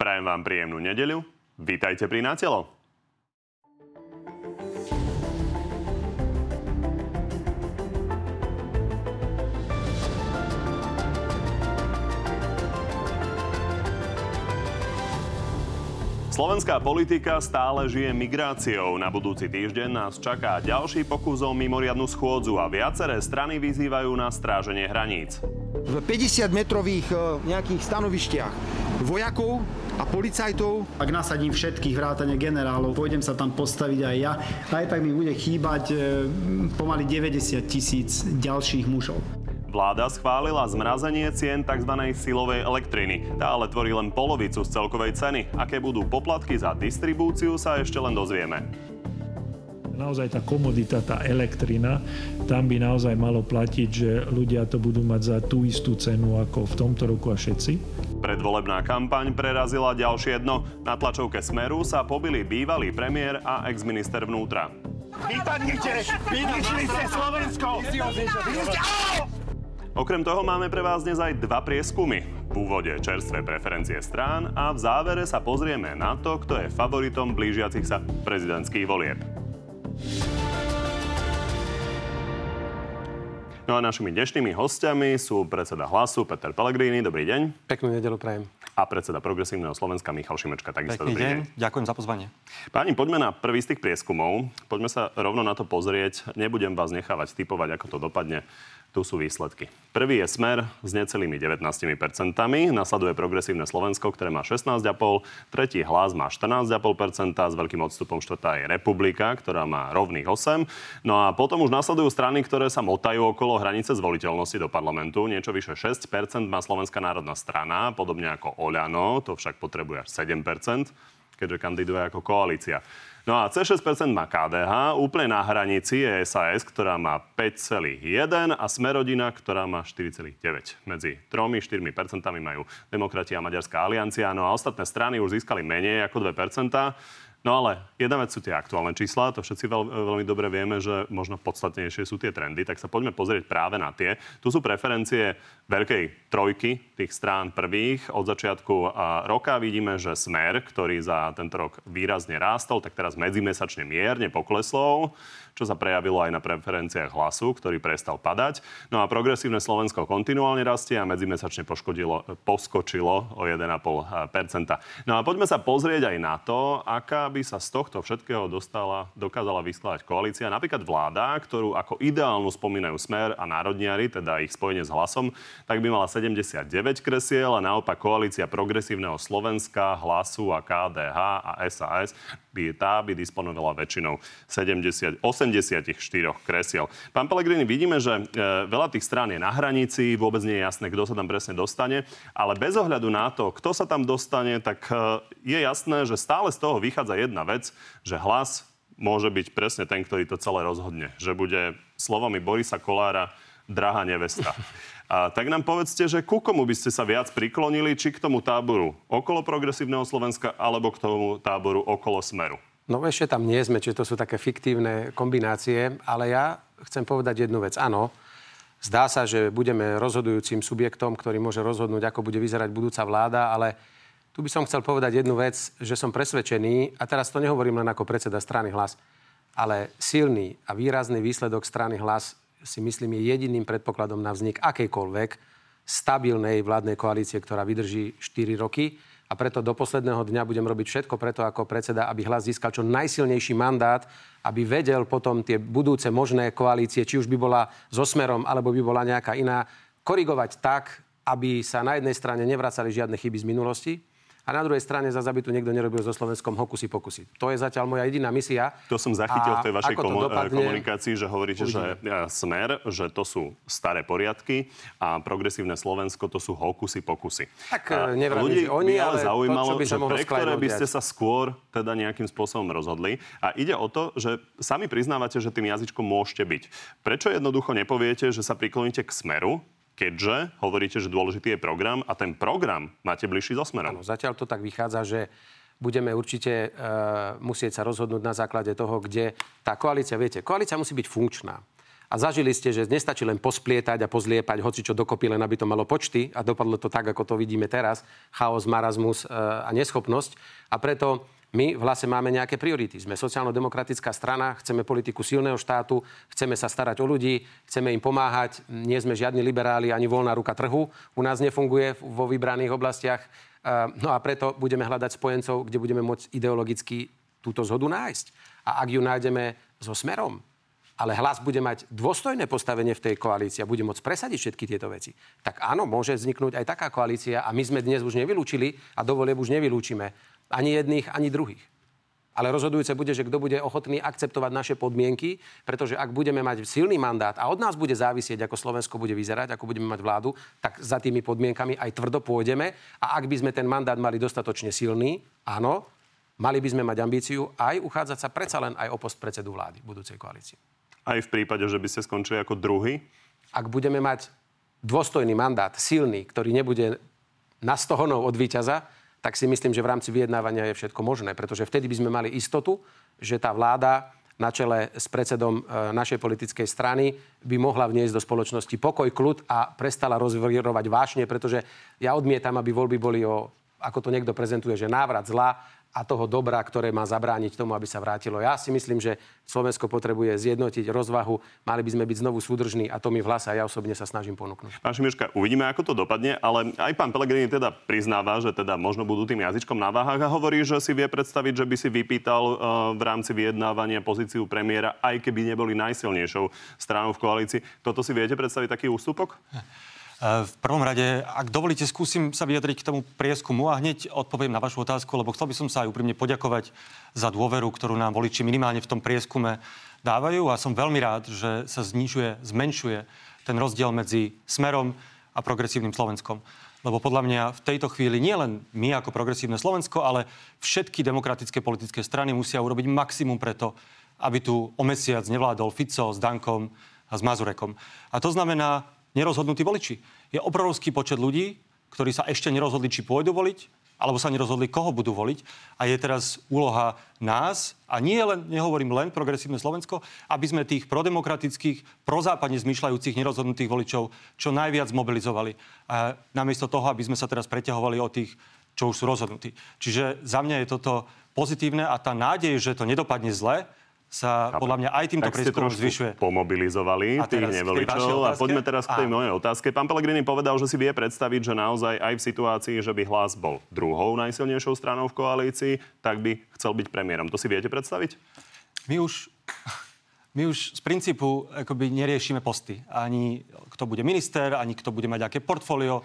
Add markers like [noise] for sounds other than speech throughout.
Prajem vám príjemnú nedeľu. Vítajte pri Natelo. Slovenská politika stále žije migráciou. Na budúci týždeň nás čaká ďalší pokus o mimoriadnu schôdzu a viaceré strany vyzývajú na stráženie hraníc. V 50-metrových e, nejakých stanovištiach vojakov a policajtov. Ak nasadím všetkých vrátane generálov, pôjdem sa tam postaviť aj ja. Aj tak mi bude chýbať e, pomaly 90 tisíc ďalších mužov. Vláda schválila zmrazenie cien tzv. silovej elektriny. Tá ale tvorí len polovicu z celkovej ceny. Aké budú poplatky za distribúciu sa ešte len dozvieme naozaj tá komodita, tá elektrina, tam by naozaj malo platiť, že ľudia to budú mať za tú istú cenu ako v tomto roku a všetci. Predvolebná kampaň prerazila ďalšie dno. Na tlačovke Smeru sa pobili bývalý premiér a exminister vnútra. Vypadnite! Vyničili ste Slovensko! Okrem toho máme pre vás dnes aj dva prieskumy. V úvode čerstvé preferencie strán a v závere sa pozrieme na to, kto je favoritom blížiacich sa prezidentských volieb. No a našimi dnešnými hostiami sú predseda Hlasu Peter Pellegrini. Dobrý deň. Peknú nedelu prajem. A predseda Progresívneho Slovenska Michal Šimečka. Takisto Pekný dobrý deň. deň. Ďakujem za pozvanie. Páni, poďme na prvý z tých prieskumov. Poďme sa rovno na to pozrieť. Nebudem vás nechávať typovať, ako to dopadne. Tu sú výsledky. Prvý je Smer s necelými 19%, nasleduje Progresívne Slovensko, ktoré má 16,5%, tretí Hlas má 14,5%, s veľkým odstupom štvrtá je Republika, ktorá má rovných 8%. No a potom už nasledujú strany, ktoré sa motajú okolo hranice zvoliteľnosti do parlamentu. Niečo vyše 6% má Slovenská národná strana, podobne ako Oľano, to však potrebuje až 7%, keďže kandiduje ako koalícia. No a C6% má KDH, úplne na hranici je SAS, ktorá má 5,1 a Smerodina, ktorá má 4,9. Medzi 3-4% majú Demokratia a Maďarská aliancia, no a ostatné strany už získali menej ako 2%. No ale jedna vec sú tie aktuálne čísla, to všetci veľ, veľmi dobre vieme, že možno podstatnejšie sú tie trendy, tak sa poďme pozrieť práve na tie. Tu sú preferencie veľkej trojky tých strán prvých. Od začiatku roka vidíme, že smer, ktorý za tento rok výrazne rástol, tak teraz medzimesačne mierne poklesol čo sa prejavilo aj na preferenciách hlasu, ktorý prestal padať. No a progresívne Slovensko kontinuálne rastie a medzimesačne poskočilo o 1,5% No a poďme sa pozrieť aj na to, aká by sa z tohto všetkého dostala, dokázala vyskladať koalícia. Napríklad vláda, ktorú ako ideálnu spomínajú Smer a národniari, teda ich spojenie s hlasom, tak by mala 79 kresiel a naopak koalícia progresívneho Slovenska, hlasu a KDH a SAS by tá by disponovala väčšinou 70, 84 kresiel. Pán Pellegrini, vidíme, že e, veľa tých strán je na hranici, vôbec nie je jasné, kto sa tam presne dostane, ale bez ohľadu na to, kto sa tam dostane, tak e, je jasné, že stále z toho vychádza jedna vec, že hlas môže byť presne ten, ktorý to celé rozhodne. Že bude slovami Borisa Kolára drahá nevesta. A tak nám povedzte, že ku komu by ste sa viac priklonili, či k tomu táboru okolo progresívneho Slovenska, alebo k tomu táboru okolo Smeru? No ešte tam nie sme, čiže to sú také fiktívne kombinácie, ale ja chcem povedať jednu vec. Áno, zdá sa, že budeme rozhodujúcim subjektom, ktorý môže rozhodnúť, ako bude vyzerať budúca vláda, ale tu by som chcel povedať jednu vec, že som presvedčený, a teraz to nehovorím len ako predseda strany hlas, ale silný a výrazný výsledok strany hlas si myslím, je jediným predpokladom na vznik akejkoľvek stabilnej vládnej koalície, ktorá vydrží 4 roky. A preto do posledného dňa budem robiť všetko preto ako predseda, aby hlas získal čo najsilnejší mandát, aby vedel potom tie budúce možné koalície, či už by bola so Smerom, alebo by bola nejaká iná, korigovať tak, aby sa na jednej strane nevracali žiadne chyby z minulosti, a na druhej strane zase, aby tu niekto nerobil so Slovenskom hokusy pokusy. To je zatiaľ moja jediná misia. To som zachytil v tej vašej komu- dopadne, komunikácii, že hovoríte, uvidíme. že smer, že to sú staré poriadky a progresívne Slovensko to sú hokusy pokusy. Tak a ľudí že oni, by ale zaujímalo, to, čo by že pre ktoré by ste sa skôr teda nejakým spôsobom rozhodli. A ide o to, že sami priznávate, že tým jazyčkom môžete byť. Prečo jednoducho nepoviete, že sa prikloníte k smeru, keďže hovoríte, že dôležitý je program a ten program máte bližší so smerom. Ano, zatiaľ to tak vychádza, že budeme určite uh, musieť sa rozhodnúť na základe toho, kde tá koalícia, viete, koalícia musí byť funkčná. a zažili ste, že nestačí len posplietať a pozliepať hoci čo dokopy, len aby to malo počty a dopadlo to tak, ako to vidíme teraz. Chaos, marazmus e, a neschopnosť. A preto my v hlase máme nejaké priority. Sme sociálno-demokratická strana, chceme politiku silného štátu, chceme sa starať o ľudí, chceme im pomáhať. Nie sme žiadni liberáli ani voľná ruka trhu. U nás nefunguje vo vybraných oblastiach. E, no a preto budeme hľadať spojencov, kde budeme môcť ideologicky túto zhodu nájsť. A ak ju nájdeme so smerom, ale hlas bude mať dôstojné postavenie v tej koalícii a bude môcť presadiť všetky tieto veci, tak áno, môže vzniknúť aj taká koalícia a my sme dnes už nevylúčili a dovolie už nevylúčime ani jedných, ani druhých. Ale rozhodujúce bude, že kto bude ochotný akceptovať naše podmienky, pretože ak budeme mať silný mandát a od nás bude závisieť, ako Slovensko bude vyzerať, ako budeme mať vládu, tak za tými podmienkami aj tvrdo pôjdeme. A ak by sme ten mandát mali dostatočne silný, áno, mali by sme mať ambíciu aj uchádzať sa predsa len aj o post predsedu vlády budúcej koalície. Aj v prípade, že by ste skončili ako druhý? Ak budeme mať dôstojný mandát, silný, ktorý nebude na 100 honov od víťaza, tak si myslím, že v rámci vyjednávania je všetko možné, pretože vtedy by sme mali istotu, že tá vláda na čele s predsedom e, našej politickej strany by mohla vniesť do spoločnosti pokoj, kľud a prestala rozvírovať vášne, pretože ja odmietam, aby voľby boli o, ako to niekto prezentuje, že návrat zla a toho dobra, ktoré má zabrániť tomu, aby sa vrátilo. Ja si myslím, že Slovensko potrebuje zjednotiť rozvahu, mali by sme byť znovu súdržní a to mi v a ja osobne sa snažím ponúknuť. Pán Šimiška, uvidíme, ako to dopadne, ale aj pán Pelegrini teda priznáva, že teda možno budú tým jazyčkom na váhach a hovorí, že si vie predstaviť, že by si vypýtal uh, v rámci vyjednávania pozíciu premiéra, aj keby neboli najsilnejšou stranou v koalícii. Toto si viete predstaviť taký ústupok? [laughs] V prvom rade, ak dovolíte, skúsim sa vyjadriť k tomu prieskumu a hneď odpoviem na vašu otázku, lebo chcel by som sa aj úprimne poďakovať za dôveru, ktorú nám voliči minimálne v tom prieskume dávajú a som veľmi rád, že sa znižuje, zmenšuje ten rozdiel medzi Smerom a progresívnym Slovenskom. Lebo podľa mňa v tejto chvíli nie len my ako progresívne Slovensko, ale všetky demokratické politické strany musia urobiť maximum preto, aby tu o mesiac nevládol Fico s Dankom a s Mazurekom. A to znamená nerozhodnutí voliči. Je obrovský počet ľudí, ktorí sa ešte nerozhodli, či pôjdu voliť, alebo sa nerozhodli, koho budú voliť. A je teraz úloha nás, a nie len, nehovorím len progresívne Slovensko, aby sme tých prodemokratických, prozápadne zmyšľajúcich nerozhodnutých voličov čo najviac mobilizovali. A namiesto toho, aby sme sa teraz preťahovali o tých, čo už sú rozhodnutí. Čiže za mňa je toto pozitívne a tá nádej, že to nedopadne zle, sa podľa mňa aj týmto prieskumom zvyšuje. pomobilizovali a tých nevoličov. A poďme teraz k tej mojej otázke. Pán Pellegrini povedal, že si vie predstaviť, že naozaj aj v situácii, že by hlas bol druhou najsilnejšou stranou v koalícii, tak by chcel byť premiérom. To si viete predstaviť? My už, [laughs] my už z princípu akoby neriešime posty. Ani kto bude minister, ani kto bude mať aké portfólio,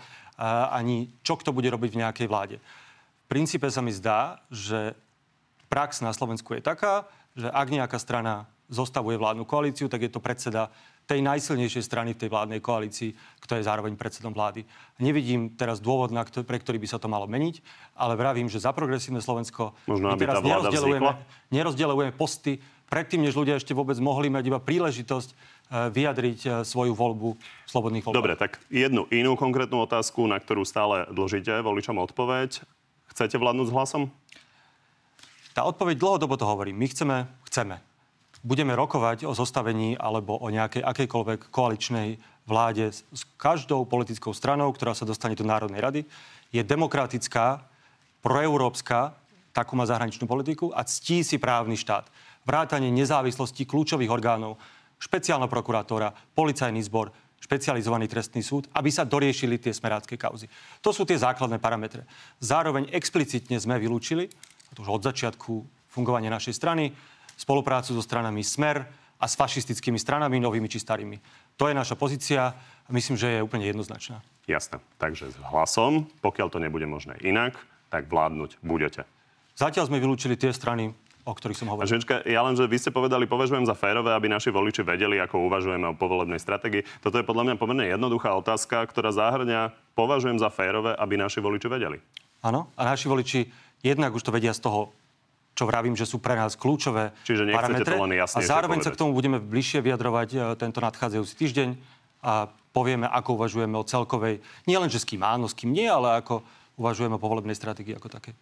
ani čo kto bude robiť v nejakej vláde. V princípe sa mi zdá, že prax na Slovensku je taká, že ak nejaká strana zostavuje vládnu koalíciu, tak je to predseda tej najsilnejšej strany v tej vládnej koalícii, kto je zároveň predsedom vlády. Nevidím teraz dôvod, na kto, pre ktorý by sa to malo meniť, ale vravím, že za progresívne Slovensko Možno, my teraz nerozdeľujeme, nerozdeľujeme posty predtým, než ľudia ešte vôbec mohli mať iba príležitosť e, vyjadriť e, svoju voľbu v slobodných voľbách. Dobre, tak jednu inú konkrétnu otázku, na ktorú stále dlžíte voličom odpoveď. Chcete vládnuť s hlasom? Tá odpoveď dlhodobo to hovorí. My chceme, chceme. Budeme rokovať o zostavení alebo o nejakej akejkoľvek koaličnej vláde s každou politickou stranou, ktorá sa dostane do Národnej rady. Je demokratická, proeurópska, takú má zahraničnú politiku a ctí si právny štát. Vrátanie nezávislosti kľúčových orgánov, špeciálna prokurátora, policajný zbor, špecializovaný trestný súd, aby sa doriešili tie smerácké kauzy. To sú tie základné parametre. Zároveň explicitne sme vylúčili, to už od začiatku fungovania našej strany, spoluprácu so stranami Smer a s fašistickými stranami, novými či starými. To je naša pozícia a myslím, že je úplne jednoznačná. Jasné. Takže s hlasom, pokiaľ to nebude možné inak, tak vládnuť budete. Zatiaľ sme vylúčili tie strany, o ktorých som hovoril. Ženička, ja len, že vy ste povedali, považujem za férové, aby naši voliči vedeli, ako uvažujeme o povolebnej stratégii. Toto je podľa mňa pomerne jednoduchá otázka, ktorá zahrňa, považujem za férové, aby naši voliči vedeli. Áno, a naši voliči jednak už to vedia z toho, čo vravím, že sú pre nás kľúčové Čiže parametre. To len a zároveň sa k tomu budeme bližšie vyjadrovať e, tento nadchádzajúci týždeň a povieme, ako uvažujeme o celkovej, nie len, že s kým áno, s kým nie, ale ako uvažujeme o povolebnej stratégii ako také.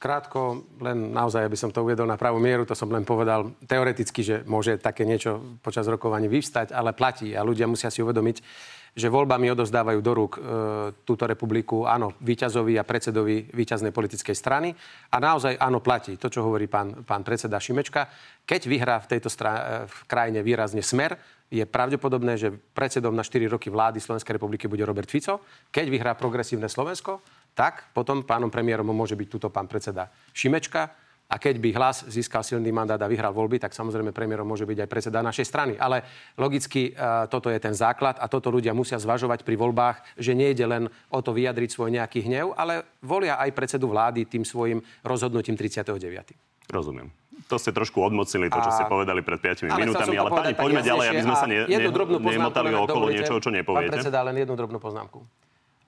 Krátko, len naozaj, aby som to uvedol na pravú mieru, to som len povedal teoreticky, že môže také niečo počas rokovaní vyvstať, ale platí a ľudia musia si uvedomiť, že voľbami odozdávajú do rúk e, túto republiku, áno, víťazovi a predsedovi víťaznej politickej strany. A naozaj áno, platí to, čo hovorí pán, pán predseda Šimečka. Keď vyhrá v tejto stra- v krajine výrazne smer, je pravdepodobné, že predsedom na 4 roky vlády Slovenskej republiky bude Robert Fico. Keď vyhrá progresívne Slovensko, tak potom pánom premiérom môže byť tuto pán predseda Šimečka. A keď by hlas získal silný mandát a vyhral voľby, tak samozrejme premiérom môže byť aj predseda našej strany. Ale logicky uh, toto je ten základ a toto ľudia musia zvažovať pri voľbách, že nejde len o to vyjadriť svoj nejaký hnev, ale volia aj predsedu vlády tým svojim rozhodnutím 39. Rozumiem. To ste trošku odmocnili, to, čo ste povedali pred 5 Ale minútami, ale páni, poďme ďalej, aby sme sa ne, ne, nemotali okolo niečoho, čo nepoviete. Pán predseda, len jednu drobnú poznámku.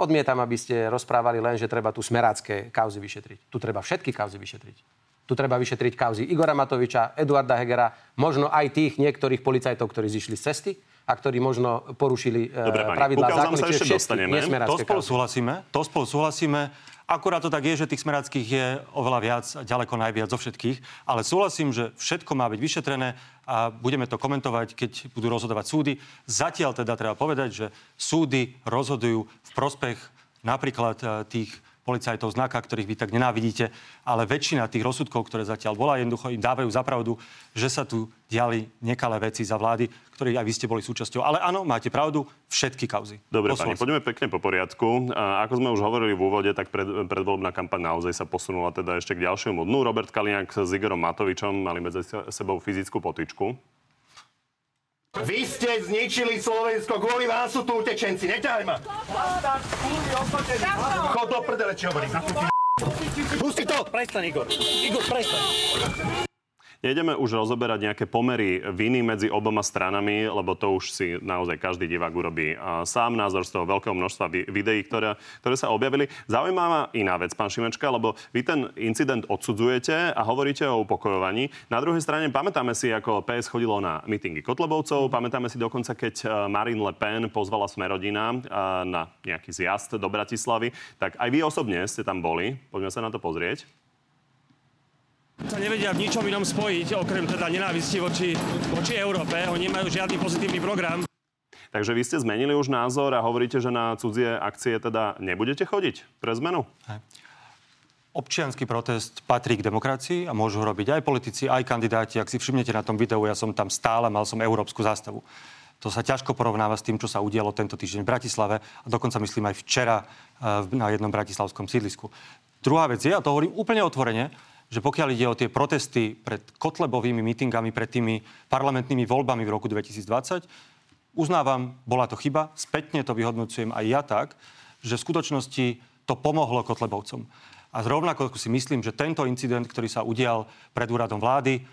Odmietam, aby ste rozprávali len, že treba tu smerácké kauzy vyšetriť. Tu treba všetky kauzy vyšetriť. Tu treba vyšetriť kauzy Igora Matoviča, Eduarda Hegera, možno aj tých niektorých policajtov, ktorí zišli z cesty a ktorí možno porušili eh, Dobre, pani, pravidlá zákony, sa ešte dostaneme. To spolu kauzy. súhlasíme, to spolu súhlasíme. Akurát to tak je, že tých smeráckých je oveľa viac, ďaleko najviac zo všetkých. Ale súhlasím, že všetko má byť vyšetrené a budeme to komentovať, keď budú rozhodovať súdy. Zatiaľ teda treba povedať, že súdy rozhodujú v prospech napríklad eh, tých policajtov znaka, ktorých vy tak nenávidíte, ale väčšina tých rozsudkov, ktoré zatiaľ bola, jednoducho im dávajú zapravdu, že sa tu diali nekalé veci za vlády, ktorých aj vy ste boli súčasťou. Ale áno, máte pravdu, všetky kauzy. Dobre, pani, poďme pekne po poriadku. A ako sme už hovorili v úvode, tak pred, predvolebná kampaň naozaj sa posunula teda ešte k ďalšiemu dnu. Robert Kaliňák s Igorom Matovičom mali medzi se- sebou fyzickú potičku. Vy ste zničili Slovensko, kvôli vám sú tu utečenci, neťahaj ma! Chod do prdele, čo hovorím. Pusti to! Prestaň, Igor. Igor, prestaň. Nejdeme už rozoberať nejaké pomery viny medzi oboma stranami, lebo to už si naozaj každý divák urobí sám názor z toho veľkého množstva vi- videí, ktoré, ktoré sa objavili. Zaujímá ma iná vec, pán Šimečka, lebo vy ten incident odsudzujete a hovoríte o upokojovaní. Na druhej strane pamätáme si, ako PS chodilo na mítingy Kotlebovcov, pamätáme si dokonca, keď eh, Marine Le Pen pozvala Smerodina eh, na nejaký zjazd do Bratislavy, tak aj vy osobne ste tam boli. Poďme sa na to pozrieť. Sa nevedia v ničom inom spojiť, okrem teda nenávisti voči, voči Európe. Oni nemajú žiadny pozitívny program. Takže vy ste zmenili už názor a hovoríte, že na cudzie akcie teda nebudete chodiť pre zmenu? Občianský protest patrí k demokracii a môžu ho robiť aj politici, aj kandidáti. Ak si všimnete na tom videu, ja som tam stále, mal som európsku zástavu. To sa ťažko porovnáva s tým, čo sa udialo tento týždeň v Bratislave a dokonca myslím aj včera eh, na jednom bratislavskom sídlisku. Druhá vec je, a to hovorím úplne otvorene, že pokiaľ ide o tie protesty pred Kotlebovými mítingami, pred tými parlamentnými voľbami v roku 2020, uznávam, bola to chyba, spätne to vyhodnocujem aj ja tak, že v skutočnosti to pomohlo Kotlebovcom. A rovnako si myslím, že tento incident, ktorý sa udial pred úradom vlády,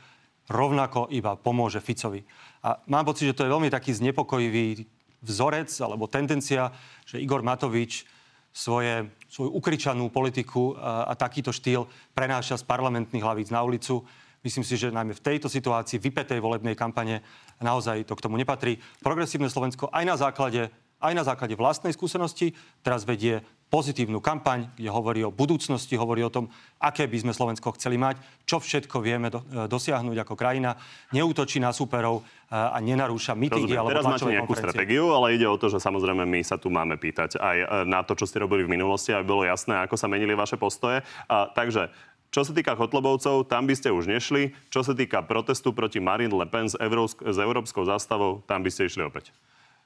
rovnako iba pomôže Ficovi. A mám pocit, že to je veľmi taký znepokojivý vzorec alebo tendencia, že Igor Matovič svoje, svoju ukričanú politiku a, takýto štýl prenáša z parlamentných hlavíc na ulicu. Myslím si, že najmä v tejto situácii vypetej volebnej kampane naozaj to k tomu nepatrí. Progresívne Slovensko aj na základe, aj na základe vlastnej skúsenosti teraz vedie pozitívnu kampaň, kde hovorí o budúcnosti, hovorí o tom, aké by sme Slovensko chceli mať, čo všetko vieme do, e, dosiahnuť ako krajina, neútočí na súperov e, a nenarúša Rozumiem. alebo Teraz máte nejakú konferencie. stratégiu, ale ide o to, že samozrejme my sa tu máme pýtať aj e, na to, čo ste robili v minulosti, aby bolo jasné, ako sa menili vaše postoje. A, takže čo sa týka Kotlobovcov, tam by ste už nešli. Čo sa týka protestu proti Marine Le Pen s, európsk- s európskou zástavou, tam by ste išli opäť.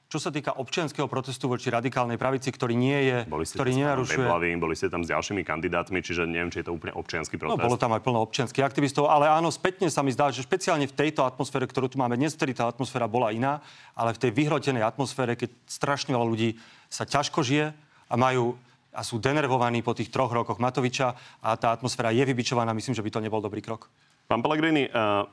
Čo sa týka občianského protestu voči radikálnej pravici, ktorý nie je, Boli ste ktorý nenarušuje... Beblavým, boli ste tam s ďalšími kandidátmi, čiže neviem, či je to úplne občiansky No, protest. bolo tam aj plno občianských aktivistov, ale áno, spätne sa mi zdá, že špeciálne v tejto atmosfére, ktorú tu máme dnes, tá atmosféra bola iná, ale v tej vyhrotenej atmosfére, keď strašne veľa ľudí sa ťažko žije a majú a sú denervovaní po tých troch rokoch Matoviča a tá atmosféra je vybičovaná, myslím, že by to nebol dobrý krok. Pán Pellegrini, uh,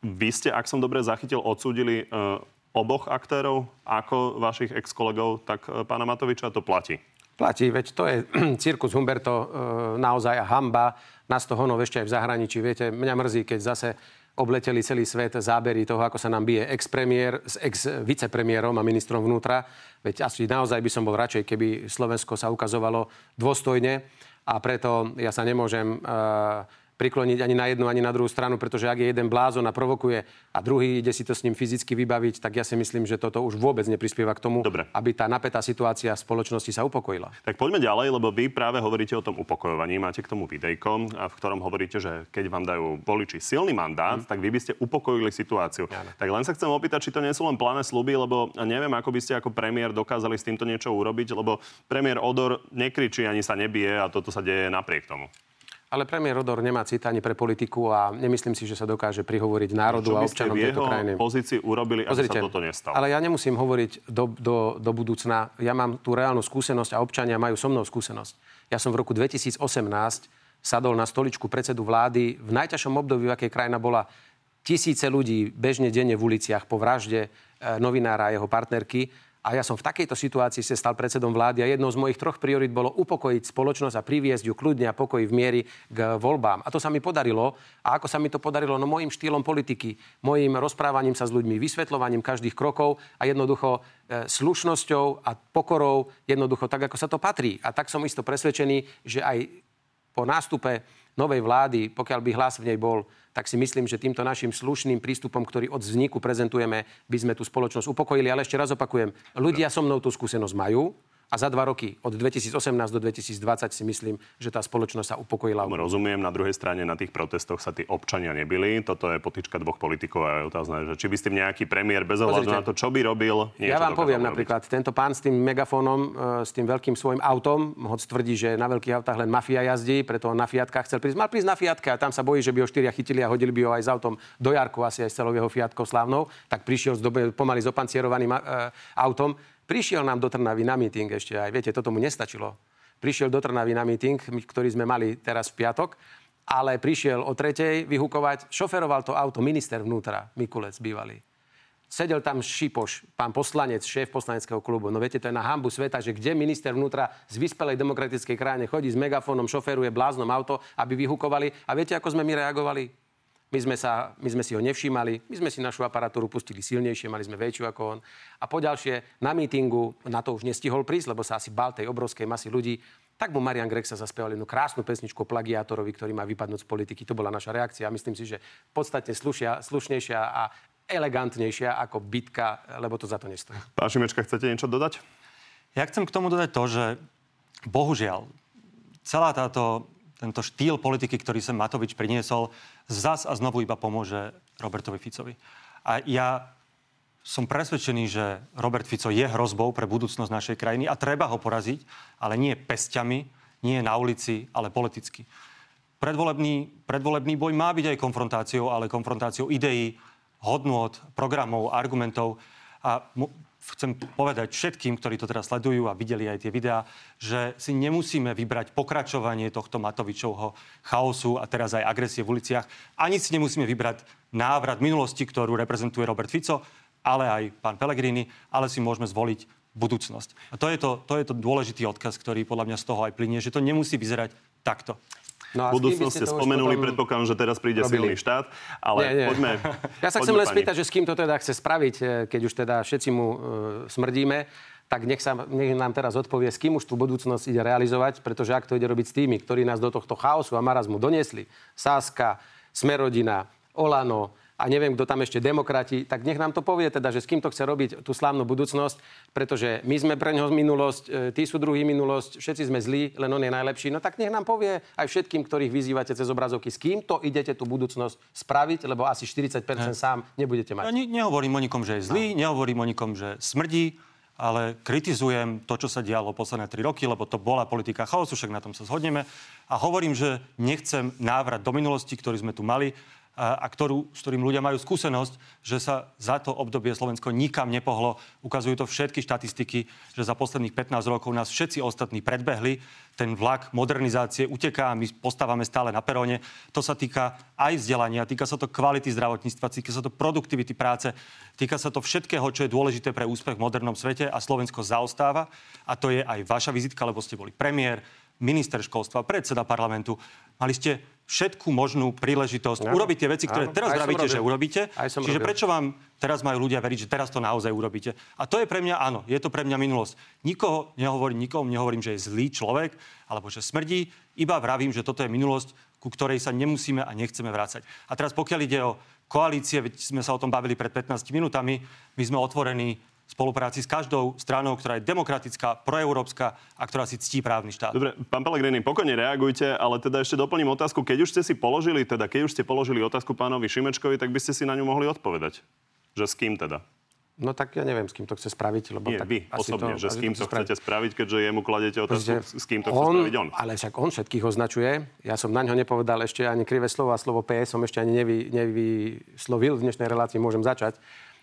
vy ste, ak som dobre zachytil, odsúdili uh, oboch aktérov, ako vašich ex-kolegov, tak uh, pána Matoviča to platí. Platí, veď to je [clears throat] cirkus Humberto e, naozaj hamba. Nás to honov ešte aj v zahraničí. Viete, mňa mrzí, keď zase obleteli celý svet zábery toho, ako sa nám bije ex-premiér s ex-vicepremiérom a ministrom vnútra. Veď asi naozaj by som bol radšej, keby Slovensko sa ukazovalo dôstojne. a preto ja sa nemôžem uh, prikloniť ani na jednu, ani na druhú stranu, pretože ak je jeden blázon a provokuje a druhý ide si to s ním fyzicky vybaviť, tak ja si myslím, že toto už vôbec neprispieva k tomu, Dobre. aby tá napätá situácia v spoločnosti sa upokojila. Tak poďme ďalej, lebo vy práve hovoríte o tom upokojovaní, máte k tomu videjko, v ktorom hovoríte, že keď vám dajú voliči silný mandát, hmm. tak vy by ste upokojili situáciu. Jane. Tak len sa chcem opýtať, či to nie sú len plané sluby, lebo neviem, ako by ste ako premiér dokázali s týmto niečo urobiť, lebo premiér Odor nekričí ani sa nebije a toto sa deje napriek tomu. Ale premiér Rodor nemá cít ani pre politiku a nemyslím si, že sa dokáže prihovoriť národu a občanom tejto krajiny. pozícii urobili, aby Pozrite, sa toto nestalo? Ale ja nemusím hovoriť do, do, do budúcna. Ja mám tú reálnu skúsenosť a občania majú so mnou skúsenosť. Ja som v roku 2018 sadol na stoličku predsedu vlády v najťažšom období, v akej krajina bola tisíce ľudí bežne denne v uliciach po vražde eh, novinára a jeho partnerky a ja som v takejto situácii sa stal predsedom vlády a jednou z mojich troch priorit bolo upokojiť spoločnosť a priviesť ju kľudne a pokoj v miery k voľbám. A to sa mi podarilo. A ako sa mi to podarilo? No mojim štýlom politiky, mojim rozprávaním sa s ľuďmi, vysvetľovaním každých krokov a jednoducho e, slušnosťou a pokorou, jednoducho tak, ako sa to patrí. A tak som isto presvedčený, že aj po nástupe novej vlády, pokiaľ by hlas v nej bol tak si myslím, že týmto našim slušným prístupom, ktorý od vzniku prezentujeme, by sme tú spoločnosť upokojili. Ale ešte raz opakujem, ľudia so mnou tú skúsenosť majú, a za dva roky, od 2018 do 2020 si myslím, že tá spoločnosť sa upokojila. Rozumiem, na druhej strane na tých protestoch sa tí občania nebili. Toto je potička dvoch politikov a je otázne, že či by ste nejaký premiér bez ohľadu na to, čo by robil. Ja vám poviem robiť. napríklad, tento pán s tým megafónom, e, s tým veľkým svojim autom, hoď tvrdí, že na veľkých autách len mafia jazdí, preto na Fiatkách chcel prísť. Mal prísť na Fiatka a tam sa bojí, že by ho štyria chytili a hodili by ho aj s autom do Jarku, asi aj s celou jeho Fiatkou slávnou. Tak prišiel s dobe, pomaly zopancierovaným e, autom Prišiel nám do Trnavy na meeting ešte aj, viete, toto mu nestačilo. Prišiel do Trnavy na meeting, ktorý sme mali teraz v piatok, ale prišiel o tretej vyhukovať, šoferoval to auto minister vnútra, Mikulec bývalý. Sedel tam Šipoš, pán poslanec, šéf poslaneckého klubu. No viete, to je na hambu sveta, že kde minister vnútra z vyspelej demokratickej krajine chodí s megafónom, šoferuje bláznom auto, aby vyhukovali. A viete, ako sme my reagovali? My sme, sa, my sme si ho nevšímali, my sme si našu aparatúru pustili silnejšie, mali sme väčšiu ako on. A poďalšie, na mítingu, na to už nestihol prísť, lebo sa asi bal tej obrovskej masy ľudí, tak mu Marian Grek sa zaspieval jednu krásnu pesničku plagiátorovi, ktorý má vypadnúť z politiky. To bola naša reakcia a myslím si, že podstatne slušia, slušnejšia a elegantnejšia ako bitka, lebo to za to nestojí. Pán Šimečka, chcete niečo dodať? Ja chcem k tomu dodať to, že bohužiaľ celá táto tento štýl politiky, ktorý sa Matovič priniesol, zas a znovu iba pomôže Robertovi Ficovi. A ja som presvedčený, že Robert Fico je hrozbou pre budúcnosť našej krajiny a treba ho poraziť, ale nie pesťami, nie na ulici, ale politicky. Predvolebný, predvolebný boj má byť aj konfrontáciou, ale konfrontáciou ideí, hodnôt, programov, argumentov. A chcem povedať všetkým, ktorí to teraz sledujú a videli aj tie videá, že si nemusíme vybrať pokračovanie tohto Matovičovho chaosu a teraz aj agresie v uliciach. Ani si nemusíme vybrať návrat minulosti, ktorú reprezentuje Robert Fico, ale aj pán Pellegrini, ale si môžeme zvoliť budúcnosť. A to je to, to je to dôležitý odkaz, ktorý podľa mňa z toho aj plinie, že to nemusí vyzerať takto. No budúcnosť ste spomenuli, potom... predpokladám, že teraz príde robili. silný štát, ale nie, nie. poďme... [laughs] Ja sa chcem len spýtať, že s kým to teda chce spraviť, e, keď už teda všetci mu uh, smrdíme, tak nech, sa, nech nám teraz odpovie, s kým už tú budúcnosť ide realizovať, pretože ak to ide robiť s tými, ktorí nás do tohto chaosu a marazmu doniesli, Sáska, Smerodina, Olano, a neviem, kto tam ešte demokrati, tak nech nám to povie teda, že s kým to chce robiť tú slávnu budúcnosť, pretože my sme pre neho minulosť, e, tí sú druhý minulosť, všetci sme zlí, len on je najlepší. No tak nech nám povie aj všetkým, ktorých vyzývate cez obrazovky, s kým to idete tú budúcnosť spraviť, lebo asi 40% ne. sám nebudete mať. Ja ne, nehovorím o nikom, že je zlý, no. nehovorím o nikom, že smrdí, ale kritizujem to, čo sa dialo posledné tri roky, lebo to bola politika chaosu, však na tom sa zhodneme. A hovorím, že nechcem návrat do minulosti, ktorý sme tu mali a ktorú, s ktorým ľudia majú skúsenosť, že sa za to obdobie Slovensko nikam nepohlo. Ukazujú to všetky štatistiky, že za posledných 15 rokov nás všetci ostatní predbehli. Ten vlak modernizácie uteká a my postávame stále na peróne. To sa týka aj vzdelania, týka sa to kvality zdravotníctva, týka sa to produktivity práce, týka sa to všetkého, čo je dôležité pre úspech v modernom svete a Slovensko zaostáva. A to je aj vaša vizitka, lebo ste boli premiér, minister školstva, predseda parlamentu. Mali ste všetku možnú príležitosť Áno, urobiť tie veci, ktoré áno, teraz vravíte, že urobíte. Čiže robil. prečo vám teraz majú ľudia veriť, že teraz to naozaj urobíte? A to je pre mňa, áno, je to pre mňa minulosť. Nikoho nehovorím, nikomu nehovorím, že je zlý človek, alebo že smrdí, iba vravím, že toto je minulosť, ku ktorej sa nemusíme a nechceme vrácať. A teraz pokiaľ ide o koalície, veď sme sa o tom bavili pred 15 minútami, my sme otvorení spolupráci s každou stranou, ktorá je demokratická, proeurópska a ktorá si ctí právny štát. Dobre, pán Pellegrini, pokojne reagujte, ale teda ešte doplním otázku. Keď už ste si položili, teda keď už ste položili otázku pánovi Šimečkovi, tak by ste si na ňu mohli odpovedať. Že s kým teda? No tak ja neviem, s kým to chce spraviť. Lebo Nie, tak vy osobne, že s kým to spraviť. chcete spraviť, keďže jemu kladete otázku, Proste s kým to chce on, spraviť on. Ale však on všetkých označuje. Ja som na ňo nepovedal ešte ani krivé slovo a slovo PS som ešte ani nevy, nevyslovil. V dnešnej relácii môžem začať.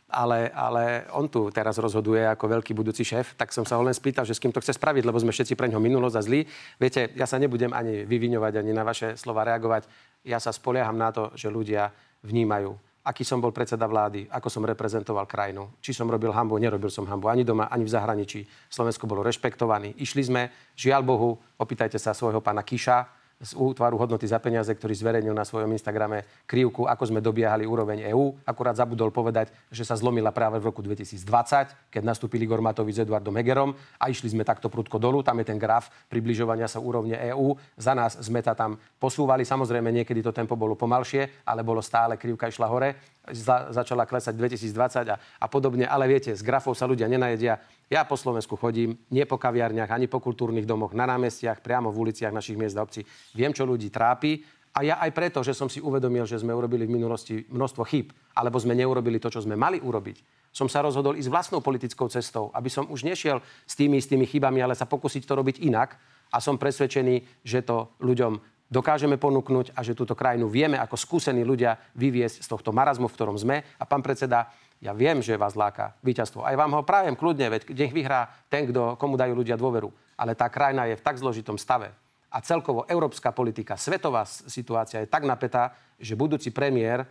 Ale, ale on tu teraz rozhoduje ako veľký budúci šéf, tak som sa ho len spýtal, že s kým to chce spraviť, lebo sme všetci pre ňo minulosť a zlí. Viete, ja sa nebudem ani vyviňovať, ani na vaše slova reagovať. Ja sa spolieham na to, že ľudia vnímajú, aký som bol predseda vlády, ako som reprezentoval krajinu, či som robil hambu, nerobil som hambu ani doma, ani v zahraničí. Slovensko bolo rešpektovaný. Išli sme, žiaľ Bohu, opýtajte sa svojho pána Kiša, z útvaru hodnoty za peniaze, ktorý zverejnil na svojom Instagrame krivku, ako sme dobiehali úroveň EÚ. Akurát zabudol povedať, že sa zlomila práve v roku 2020, keď nastúpil Igor Matovič s Eduardom Hegerom a išli sme takto prudko dolu. Tam je ten graf približovania sa úrovne EÚ. Za nás sme sa tam posúvali. Samozrejme, niekedy to tempo bolo pomalšie, ale bolo stále krivka išla hore. Za, začala klesať 2020 a, a podobne. Ale viete, z grafov sa ľudia nenajedia. Ja po Slovensku chodím, nie po kaviarniach, ani po kultúrnych domoch, na námestiach, priamo v uliciach našich miest a obcí. Viem, čo ľudí trápi. A ja aj preto, že som si uvedomil, že sme urobili v minulosti množstvo chyb, alebo sme neurobili to, čo sme mali urobiť, som sa rozhodol ísť vlastnou politickou cestou, aby som už nešiel s tými istými chybami, ale sa pokúsiť to robiť inak. A som presvedčený, že to ľuďom dokážeme ponúknuť a že túto krajinu vieme ako skúsení ľudia vyviesť z tohto marazmu, v ktorom sme. A pán predseda, ja viem, že vás láka víťazstvo. Aj vám ho prajem kľudne, veď nech vyhrá ten, kto, komu dajú ľudia dôveru. Ale tá krajina je v tak zložitom stave. A celkovo európska politika, svetová situácia je tak napätá, že budúci premiér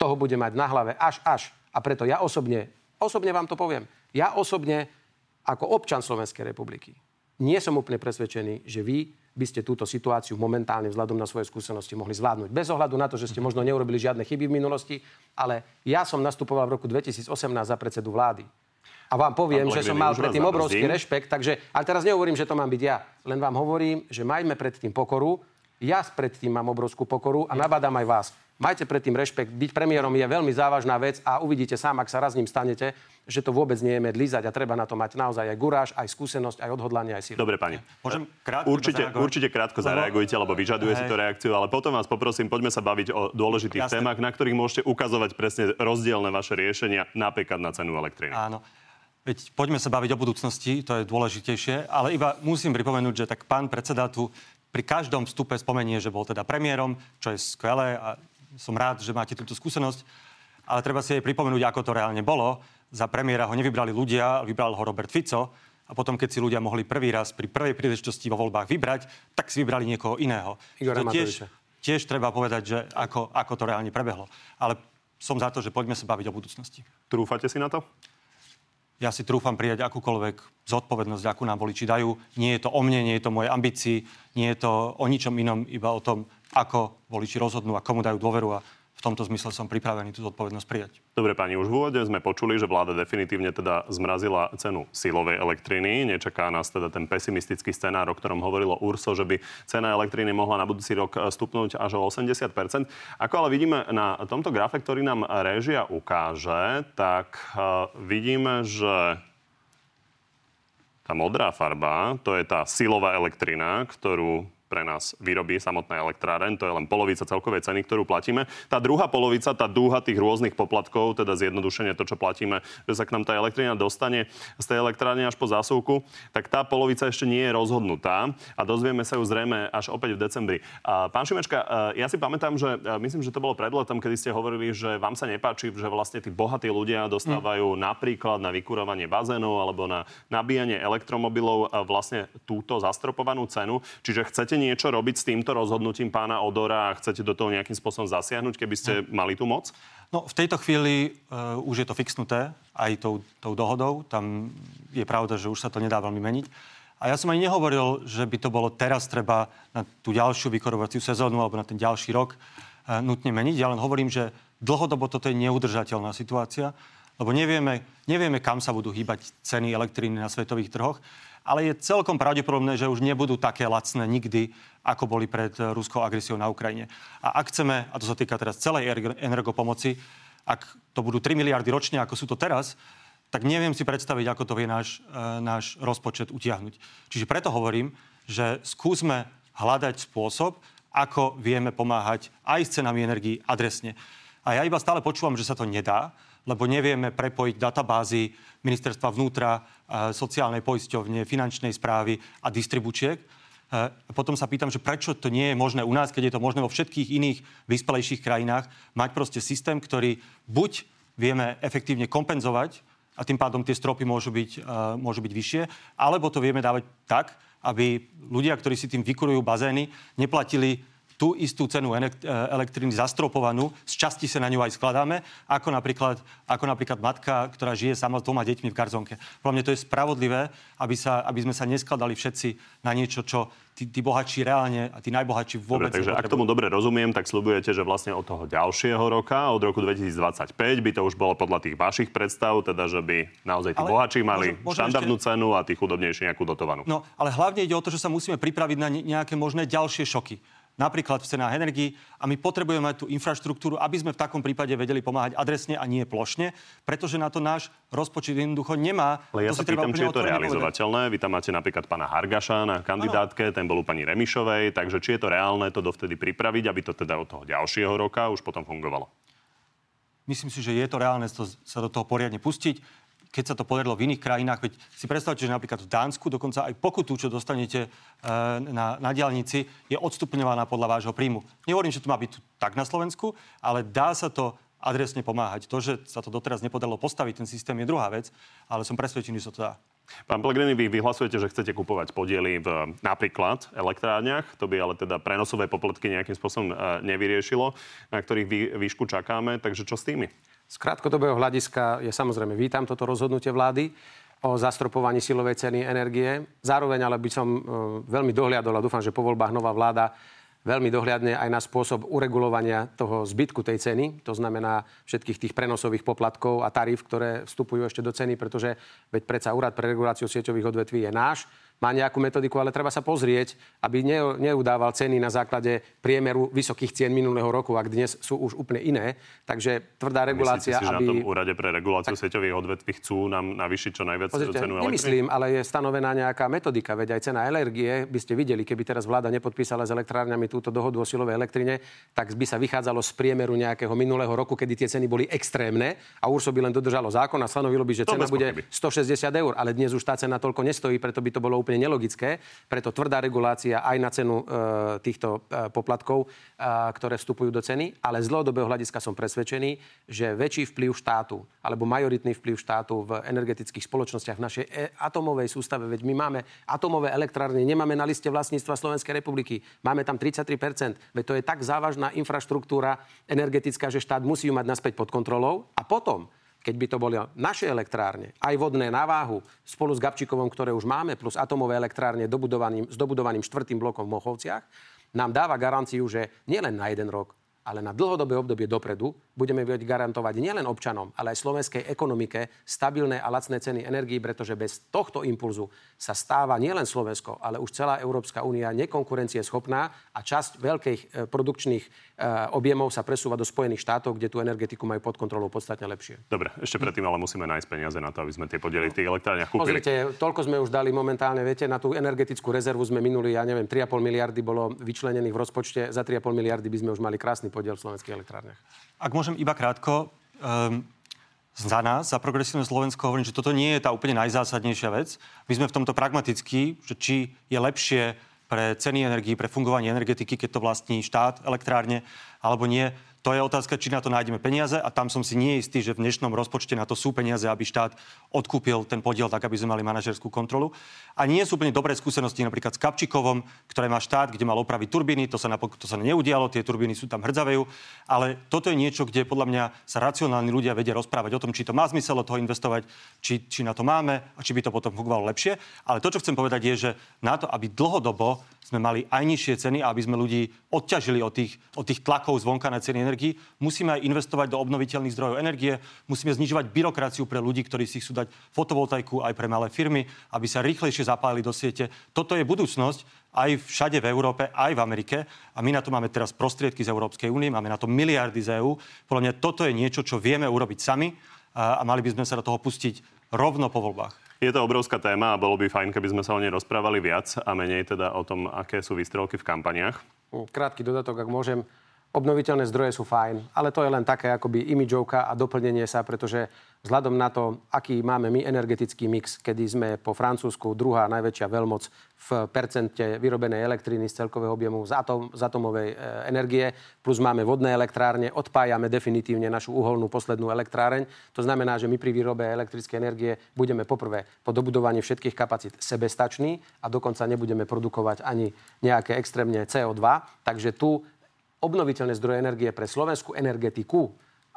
toho bude mať na hlave až až. A preto ja osobne, osobne vám to poviem, ja osobne ako občan Slovenskej republiky nie som úplne presvedčený, že vy by ste túto situáciu momentálne vzhľadom na svoje skúsenosti mohli zvládnuť. Bez ohľadu na to, že ste možno neurobili žiadne chyby v minulosti, ale ja som nastupoval v roku 2018 za predsedu vlády. A vám poviem, že som mal predtým obrovský rešpekt, takže, ale teraz nehovorím, že to mám byť ja. Len vám hovorím, že majme predtým pokoru. Ja predtým mám obrovskú pokoru a nabádam aj vás. Majte predtým rešpekt. Byť premiérom je veľmi závažná vec a uvidíte sám, ak sa raz ním stanete, že to vôbec nie je med lízať a treba na to mať naozaj aj guráž, aj skúsenosť, aj odhodlanie, aj silu. Dobre, pani. Môžem krátko určite, zareagovať? určite krátko zareagujte, lebo vyžaduje si Hej. to reakciu, ale potom vás poprosím, poďme sa baviť o dôležitých Jasné. témach, na ktorých môžete ukazovať presne rozdielne vaše riešenia, napríklad na cenu elektriny. Áno. Veď poďme sa baviť o budúcnosti, to je dôležitejšie, ale iba musím pripomenúť, že tak pán predseda tu pri každom vstupe spomenie, že bol teda premiérom, čo je skvelé a som rád, že máte túto skúsenosť, ale treba si aj pripomenúť, ako to reálne bolo. Za premiéra ho nevybrali ľudia, vybral ho Robert Fico a potom, keď si ľudia mohli prvý raz pri prvej príležitosti vo voľbách vybrať, tak si vybrali niekoho iného. Igora to tiež, tiež treba povedať, že ako, ako to reálne prebehlo. Ale som za to, že poďme sa baviť o budúcnosti. Trúfate si na to? Ja si trúfam prijať akúkoľvek zodpovednosť, akú nám voliči dajú. Nie je to o mne, nie je to o mojej ambícii, nie je to o ničom inom, iba o tom, ako voliči rozhodnú a komu dajú dôveru a v tomto zmysle som pripravený tú zodpovednosť prijať. Dobre, pani, už v úvode sme počuli, že vláda definitívne teda zmrazila cenu silovej elektriny. Nečaká nás teda ten pesimistický scenár, o ktorom hovorilo Urso, že by cena elektriny mohla na budúci rok stupnúť až o 80% Ako ale vidíme na tomto grafe, ktorý nám réžia ukáže, tak eh, vidíme, že tá modrá farba, to je tá silová elektrina, ktorú pre nás vyrobí samotná elektráreň. To je len polovica celkovej ceny, ktorú platíme. Tá druhá polovica, tá dúha tých rôznych poplatkov, teda zjednodušenie to, čo platíme, že sa k nám tá elektrina dostane z tej elektrárne až po zásuvku, tak tá polovica ešte nie je rozhodnutá a dozvieme sa ju zrejme až opäť v decembri. A pán Šimečka, e, ja si pamätám, že e, myslím, že to bolo pred letom, kedy ste hovorili, že vám sa nepáči, že vlastne tí bohatí ľudia dostávajú napríklad na vykurovanie bazénov alebo na nabíjanie elektromobilov e, vlastne túto zastropovanú cenu. Čiže chcete niečo robiť s týmto rozhodnutím pána Odora a chcete do toho nejakým spôsobom zasiahnuť, keby ste mali tú moc? No, v tejto chvíli uh, už je to fixnuté aj tou, tou dohodou. Tam je pravda, že už sa to nedá veľmi meniť. A ja som ani nehovoril, že by to bolo teraz treba na tú ďalšiu vykorovaciu sezónu alebo na ten ďalší rok uh, nutne meniť. Ja len hovorím, že dlhodobo toto je neudržateľná situácia, lebo nevieme, nevieme, kam sa budú hýbať ceny elektriny na svetových trhoch, ale je celkom pravdepodobné, že už nebudú také lacné nikdy, ako boli pred ruskou agresiou na Ukrajine. A ak chceme, a to sa týka teraz celej energopomoci, ak to budú 3 miliardy ročne, ako sú to teraz, tak neviem si predstaviť, ako to vie náš, e, náš rozpočet utiahnuť. Čiže preto hovorím, že skúsme hľadať spôsob, ako vieme pomáhať aj s cenami energii adresne. A ja iba stále počúvam, že sa to nedá, lebo nevieme prepojiť databázy ministerstva vnútra, e, sociálnej poisťovne, finančnej správy a distribučiek. E, potom sa pýtam, že prečo to nie je možné u nás, keď je to možné vo všetkých iných vyspelejších krajinách, mať proste systém, ktorý buď vieme efektívne kompenzovať a tým pádom tie stropy môžu byť, uh, môžu byť vyššie, alebo to vieme dávať tak, aby ľudia, ktorí si tým vykurujú bazény, neplatili tú istú cenu e, elektriny zastropovanú, z časti sa na ňu aj skladáme, ako napríklad, ako napríklad matka, ktorá žije sama s dvoma deťmi v garzonke. Podľa mňa to je spravodlivé, aby, sa, aby sme sa neskladali všetci na niečo, čo tí, tí bohatší reálne a tí najbohatší vôbec dobre, takže ak tomu dobre rozumiem, tak slubujete, že vlastne od toho ďalšieho roka, od roku 2025, by to už bolo podľa tých vašich predstav, teda že by naozaj tí ale bohatší mali môžem, môžem štandardnú ešte... cenu a tí chudobnejší nejakú dotovanú. No, ale hlavne ide o to, že sa musíme pripraviť na nejaké možné ďalšie šoky napríklad v cenách energii a my potrebujeme tú infraštruktúru, aby sme v takom prípade vedeli pomáhať adresne a nie plošne, pretože na to náš rozpočet jednoducho nemá. Ale ja to sa pýtam, či je to realizovateľné. Vy tam máte napríklad pána Hargaša na kandidátke, ano. ten bol u pani Remišovej, takže či je to reálne to dovtedy pripraviť, aby to teda od toho ďalšieho roka už potom fungovalo? Myslím si, že je to reálne to, sa do toho poriadne pustiť keď sa to podarilo v iných krajinách. Veď si predstavte, že napríklad v Dánsku dokonca aj pokutu, čo dostanete e, na, na diálnici, je odstupňovaná podľa vášho príjmu. Nehovorím, že to má byť tak na Slovensku, ale dá sa to adresne pomáhať. To, že sa to doteraz nepodarilo postaviť, ten systém je druhá vec, ale som presvedčený, že sa to dá. Pán Pellegrini, vy vyhlasujete, že chcete kupovať podiely v napríklad elektrárniach. To by ale teda prenosové poplatky nejakým spôsobom e, nevyriešilo, na ktorých výšku čakáme. Takže čo s tými? Z krátkodobého hľadiska ja samozrejme vítam toto rozhodnutie vlády o zastropovaní silovej ceny energie. Zároveň ale by som e, veľmi dohliadol a dúfam, že po voľbách nová vláda veľmi dohliadne aj na spôsob uregulovania toho zbytku tej ceny, to znamená všetkých tých prenosových poplatkov a tarif, ktoré vstupujú ešte do ceny, pretože veď predsa úrad pre reguláciu sieťových odvetví je náš má nejakú metodiku, ale treba sa pozrieť, aby neudával ceny na základe priemeru vysokých cien minulého roku, ak dnes sú už úplne iné. Takže tvrdá regulácia, Myslíte si, aby... že na tom úrade pre reguláciu tak... sieťových odvetví chcú nám navýšiť čo najviac Pozrite, cenu elektriny? Nemyslím, ale je stanovená nejaká metodika. Veď aj cena energie, by ste videli, keby teraz vláda nepodpísala s elektrárňami túto dohodu o silovej elektrine, tak by sa vychádzalo z priemeru nejakého minulého roku, kedy tie ceny boli extrémne a URSO by len dodržalo zákon a stanovilo by, že cena bude 160 eur, ale dnes už tá cena toľko nestojí, preto by to bolo úplne nelogické. Preto tvrdá regulácia aj na cenu e, týchto e, poplatkov, e, ktoré vstupujú do ceny. Ale z dlhodobého hľadiska som presvedčený, že väčší vplyv štátu alebo majoritný vplyv štátu v energetických spoločnostiach v našej e- atomovej sústave, veď my máme atomové elektrárne, nemáme na liste vlastníctva Slovenskej republiky, máme tam 33%, veď to je tak závažná infraštruktúra energetická, že štát musí ju mať naspäť pod kontrolou. A potom keď by to boli naše elektrárne, aj vodné na váhu, spolu s Gabčíkovom, ktoré už máme, plus atomové elektrárne dobudovaným, s dobudovaným štvrtým blokom v Mochovciach, nám dáva garanciu, že nielen na jeden rok, ale na dlhodobé obdobie dopredu budeme vedieť garantovať nielen občanom, ale aj slovenskej ekonomike stabilné a lacné ceny energií, pretože bez tohto impulzu sa stáva nielen Slovensko, ale už celá Európska únia nekonkurencie schopná a časť veľkých e, produkčných objemov sa presúva do Spojených štátov, kde tú energetiku majú pod kontrolou podstatne lepšie. Dobre, ešte predtým ale musíme nájsť peniaze na to, aby sme tie podiely v tých elektrárniach kúpili. Pozrite, toľko sme už dali momentálne, viete, na tú energetickú rezervu sme minuli, ja neviem, 3,5 miliardy bolo vyčlenených v rozpočte, za 3,5 miliardy by sme už mali krásny podiel v slovenských elektrárniach. Ak môžem iba krátko, um, za nás, za progresívne Slovensko, hovorím, že toto nie je tá úplne najzásadnejšia vec. My sme v tomto pragmatickí, že či je lepšie pre ceny energii, pre fungovanie energetiky, keď to vlastní štát, elektrárne, alebo nie. To je otázka, či na to nájdeme peniaze a tam som si nie istý, že v dnešnom rozpočte na to sú peniaze, aby štát odkúpil ten podiel tak, aby sme mali manažerskú kontrolu. A nie sú úplne dobré skúsenosti napríklad s Kapčikovom, ktoré má štát, kde mal opraviť turbíny, to sa, napok- to sa neudialo, tie turbíny sú tam hrdzavejú, ale toto je niečo, kde podľa mňa sa racionálni ľudia vedia rozprávať o tom, či to má zmysel od toho investovať, či, či na to máme a či by to potom fungovalo lepšie. Ale to, čo chcem povedať, je, že na to, aby dlhodobo sme mali aj nižšie ceny a aby sme ľudí odťažili od tých, od tých tlakov zvonka na ceny energii, musíme aj investovať do obnoviteľných zdrojov energie, musíme znižovať byrokraciu pre ľudí, ktorí si chcú dať fotovoltaiku aj pre malé firmy, aby sa rýchlejšie zapálili do siete. Toto je budúcnosť aj všade v Európe, aj v Amerike. A my na to máme teraz prostriedky z Európskej únie, máme na to miliardy z EÚ. Podľa mňa toto je niečo, čo vieme urobiť sami a, mali by sme sa do toho pustiť rovno po voľbách. Je to obrovská téma a bolo by fajn, keby sme sa o nej rozprávali viac a menej teda o tom, aké sú výstrelky v kampaniach. Krátky dodatok, ak môžem. Obnoviteľné zdroje sú fajn, ale to je len také akoby imidžovka a doplnenie sa, pretože vzhľadom na to, aký máme my energetický mix, kedy sme po Francúzsku druhá najväčšia veľmoc v percente vyrobenej elektriny z celkového objemu z, atom, z atomovej e, energie, plus máme vodné elektrárne, odpájame definitívne našu uholnú poslednú elektráreň. To znamená, že my pri výrobe elektrickej energie budeme poprvé po dobudovaní všetkých kapacít sebestační a dokonca nebudeme produkovať ani nejaké extrémne CO2. Takže tu obnoviteľné zdroje energie pre slovenskú energetiku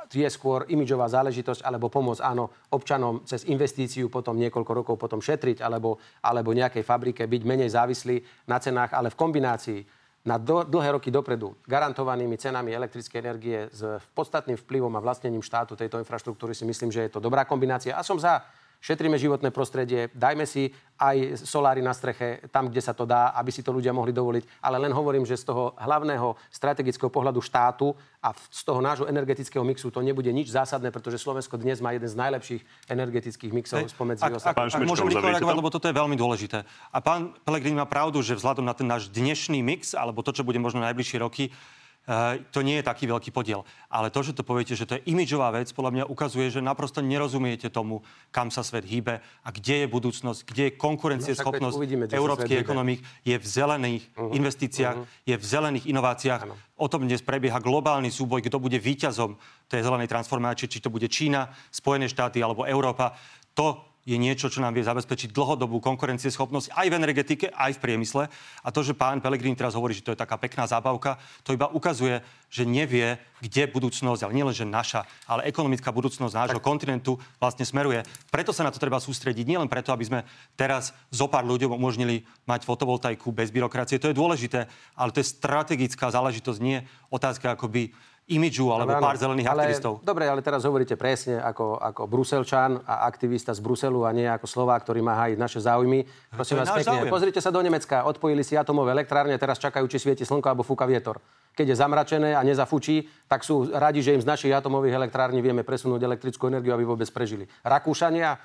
je skôr imidžová záležitosť, alebo pomoc áno občanom cez investíciu potom niekoľko rokov potom šetriť, alebo, alebo nejakej fabrike byť menej závislí na cenách, ale v kombinácii na do, dlhé roky dopredu garantovanými cenami elektrickej energie s podstatným vplyvom a vlastnením štátu tejto infraštruktúry si myslím, že je to dobrá kombinácia. A som za šetríme životné prostredie, dajme si aj soláry na streche tam, kde sa to dá, aby si to ľudia mohli dovoliť. Ale len hovorím, že z toho hlavného strategického pohľadu štátu a z toho nášho energetického mixu to nebude nič zásadné, pretože Slovensko dnes má jeden z najlepších energetických mixov spomedzi ak, ak, ak môžem rýchlo reagovať, lebo toto je veľmi dôležité. A pán Pelegrini má pravdu, že vzhľadom na ten náš dnešný mix, alebo to, čo bude možno najbližšie roky, to nie je taký veľký podiel. Ale to, že to poviete, že to je imidžová vec, podľa mňa ukazuje, že naprosto nerozumiete tomu, kam sa svet hýbe a kde je budúcnosť, kde je konkurencieschopnosť no, európskych ekonomík, je v zelených uh-huh. investíciách, uh-huh. je v zelených inováciách. Ano. O tom dnes prebieha globálny súboj, kto bude víťazom tej zelenej transformácie, či to bude Čína, Spojené štáty alebo Európa. To je niečo, čo nám vie zabezpečiť dlhodobú konkurencieschopnosť aj v energetike, aj v priemysle. A to, že pán Pelegrín teraz hovorí, že to je taká pekná zábavka, to iba ukazuje, že nevie, kde budúcnosť, ale nielen, že naša, ale ekonomická budúcnosť nášho tak. kontinentu vlastne smeruje. Preto sa na to treba sústrediť, nielen preto, aby sme teraz zo pár ľuďom umožnili mať fotovoltaiku bez byrokracie. To je dôležité, ale to je strategická záležitosť, nie otázka akoby imidžu alebo pár zelených ale, aktivistov. Dobre, ale teraz hovoríte presne ako, ako Bruselčan a aktivista z Bruselu a nie ako Slovák, ktorý má hájiť naše záujmy. Prosím vás pekne, pozrite sa do Nemecka, odpojili si atomové elektrárne, teraz čakajú, či svieti slnko alebo fúka vietor. Keď je zamračené a nezafučí, tak sú radi, že im z našich atomových elektrární vieme presunúť elektrickú energiu, aby vôbec prežili. Rakúšania,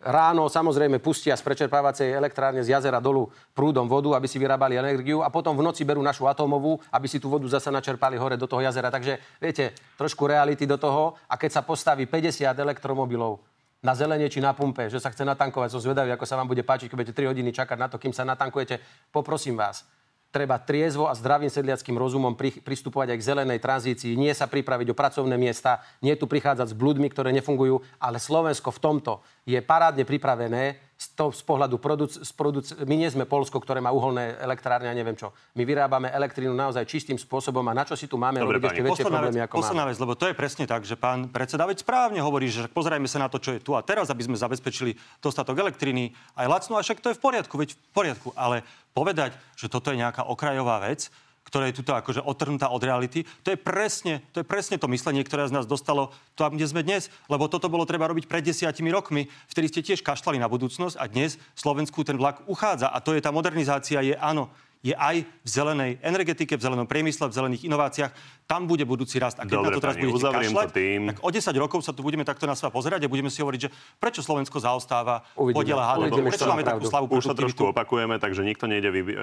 Ráno samozrejme pustia z prečerpávacej elektrárne z jazera dolu prúdom vodu, aby si vyrábali energiu a potom v noci berú našu atomovú, aby si tú vodu zase načerpali hore do toho jazera. Takže viete, trošku reality do toho a keď sa postaví 50 elektromobilov na zelenie či na pumpe, že sa chce natankovať, som zvedavý, ako sa vám bude páčiť, keď budete 3 hodiny čakať na to, kým sa natankujete. Poprosím vás, treba triezvo a zdravým sedliackým rozumom pri, pristupovať aj k zelenej tranzícii, nie sa pripraviť o pracovné miesta, nie tu prichádzať s bludmi, ktoré nefungujú, ale Slovensko v tomto je parádne pripravené to, z pohľadu produc, z produc, my nie sme Polsko, ktoré má uholné elektrárne a neviem čo. My vyrábame elektrínu naozaj čistým spôsobom a na čo si tu máme Dobre, robiť ešte väčšie problémy ako posledná vec, lebo to je presne tak, že pán predseda veď správne hovorí, že pozerajme sa na to, čo je tu a teraz, aby sme zabezpečili dostatok elektriny. Aj lacnú, a však to je v poriadku, veď v poriadku, ale povedať, že toto je nejaká okrajová vec, ktorá je tuto akože otrhnutá od reality. To je presne to, je presne to myslenie, ktoré z nás dostalo to, kde sme dnes. Lebo toto bolo treba robiť pred desiatimi rokmi, vtedy ste tiež kašľali na budúcnosť a dnes Slovensku ten vlak uchádza. A to je tá modernizácia, je áno, je aj v zelenej energetike, v zelenom priemysle, v zelených inováciách. Tam bude budúci rast. A keď Dobre, na to teraz budete kašľať, tým. tak o 10 rokov sa tu budeme takto na seba pozerať a budeme si hovoriť, že prečo Slovensko zaostáva podiela HDP, prečo máme takú slavu Už sa trošku opakujeme, takže nikto nejde vy, e,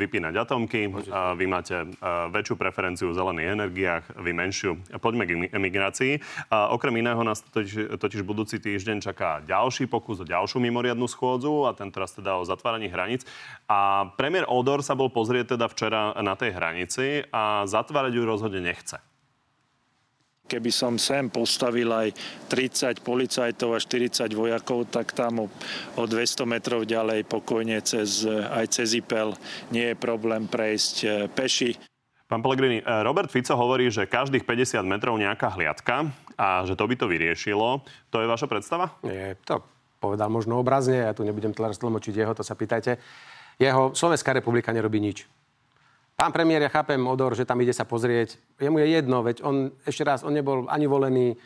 vypínať atomky. A vy máte e, väčšiu preferenciu v zelených energiách, vy menšiu. Poďme k emigrácii. A okrem iného nás totiž, totiž budúci týždeň čaká ďalší pokus o ďalšiu mimoriadnu schôdzu a ten teraz teda o zatváraní hraníc. A premiér Odor sa bol pozrieť teda včera na tej hranici a zatvárať ju rozhodne nechce. keby som sem postavil aj 30 policajtov a 40 vojakov, tak tam o, o 200 metrov ďalej pokojne cez, aj cez Ipel nie je problém prejsť e, peši. Pán Pellegrini, e, Robert Fico hovorí, že každých 50 metrov nejaká hliadka a že to by to vyriešilo. To je vaša predstava? Nie, to povedal možno obrazne, ja tu nebudem teraz tlmočiť jeho, to sa pýtajte. Jeho Slovenská republika nerobí nič. Pán premiér, ja chápem, Odor, že tam ide sa pozrieť. Jemu je jedno, veď on, ešte raz, on nebol ani volený,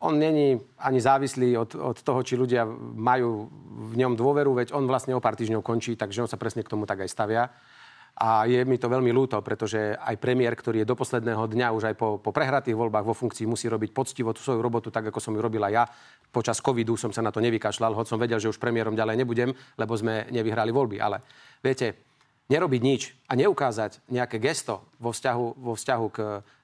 on není ani závislý od, od toho, či ľudia majú v ňom dôveru, veď on vlastne o pár týždňov končí, takže on sa presne k tomu tak aj stavia. A je mi to veľmi ľúto, pretože aj premiér, ktorý je do posledného dňa už aj po, po prehratých voľbách vo funkcii musí robiť poctivo tú svoju robotu, tak ako som ju robila ja. Počas covidu som sa na to nevykašľal, hoď som vedel, že už premiérom ďalej nebudem, lebo sme nevyhrali voľby. Ale viete, nerobiť nič a neukázať nejaké gesto vo vzťahu, vo vzťahu k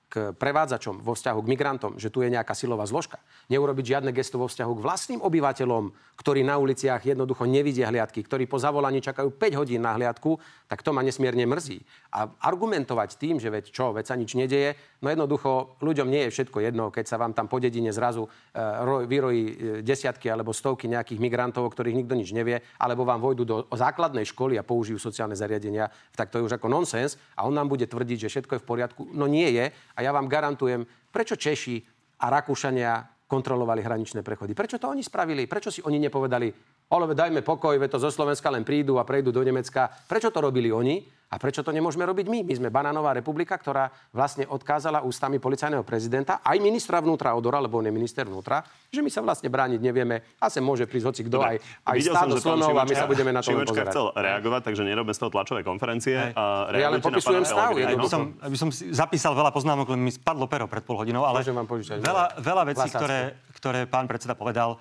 k prevádzačom, vo vzťahu k migrantom, že tu je nejaká silová zložka. Neurobiť žiadne gesto vo vzťahu k vlastným obyvateľom, ktorí na uliciach jednoducho nevidia hliadky, ktorí po zavolaní čakajú 5 hodín na hliadku, tak to ma nesmierne mrzí. A argumentovať tým, že veď čo, veď sa nič nedeje, no jednoducho ľuďom nie je všetko jedno, keď sa vám tam po dedine zrazu e, vyrojí e, desiatky alebo stovky nejakých migrantov, o ktorých nikto nič nevie, alebo vám vojdu do základnej školy a použijú sociálne zariadenia, tak to je už ako nonsens a on nám bude tvrdiť, že všetko je v poriadku. No nie je a ja vám garantujem, prečo Češi a Rakúšania kontrolovali hraničné prechody. Prečo to oni spravili? Prečo si oni nepovedali, ale dajme pokoj, to zo Slovenska len prídu a prejdú do Nemecka. Prečo to robili oni? A prečo to nemôžeme robiť my? My sme banánová republika, ktorá vlastne odkázala ústami policajného prezidenta, aj ministra vnútra Odora, lebo on je minister vnútra, že my sa vlastne brániť nevieme a sem môže prísť hoci kto, aj, aj stádo slonov a my sa budeme na to pozerať. chcel reagovať, takže nerobme z toho tlačové konferencie. A ja len popisujem stav. Aby som, aby som zapísal veľa poznámok, len mi spadlo pero pred pol hodinou, ale veľa, veľa vecí, ktoré, ktoré pán predseda povedal,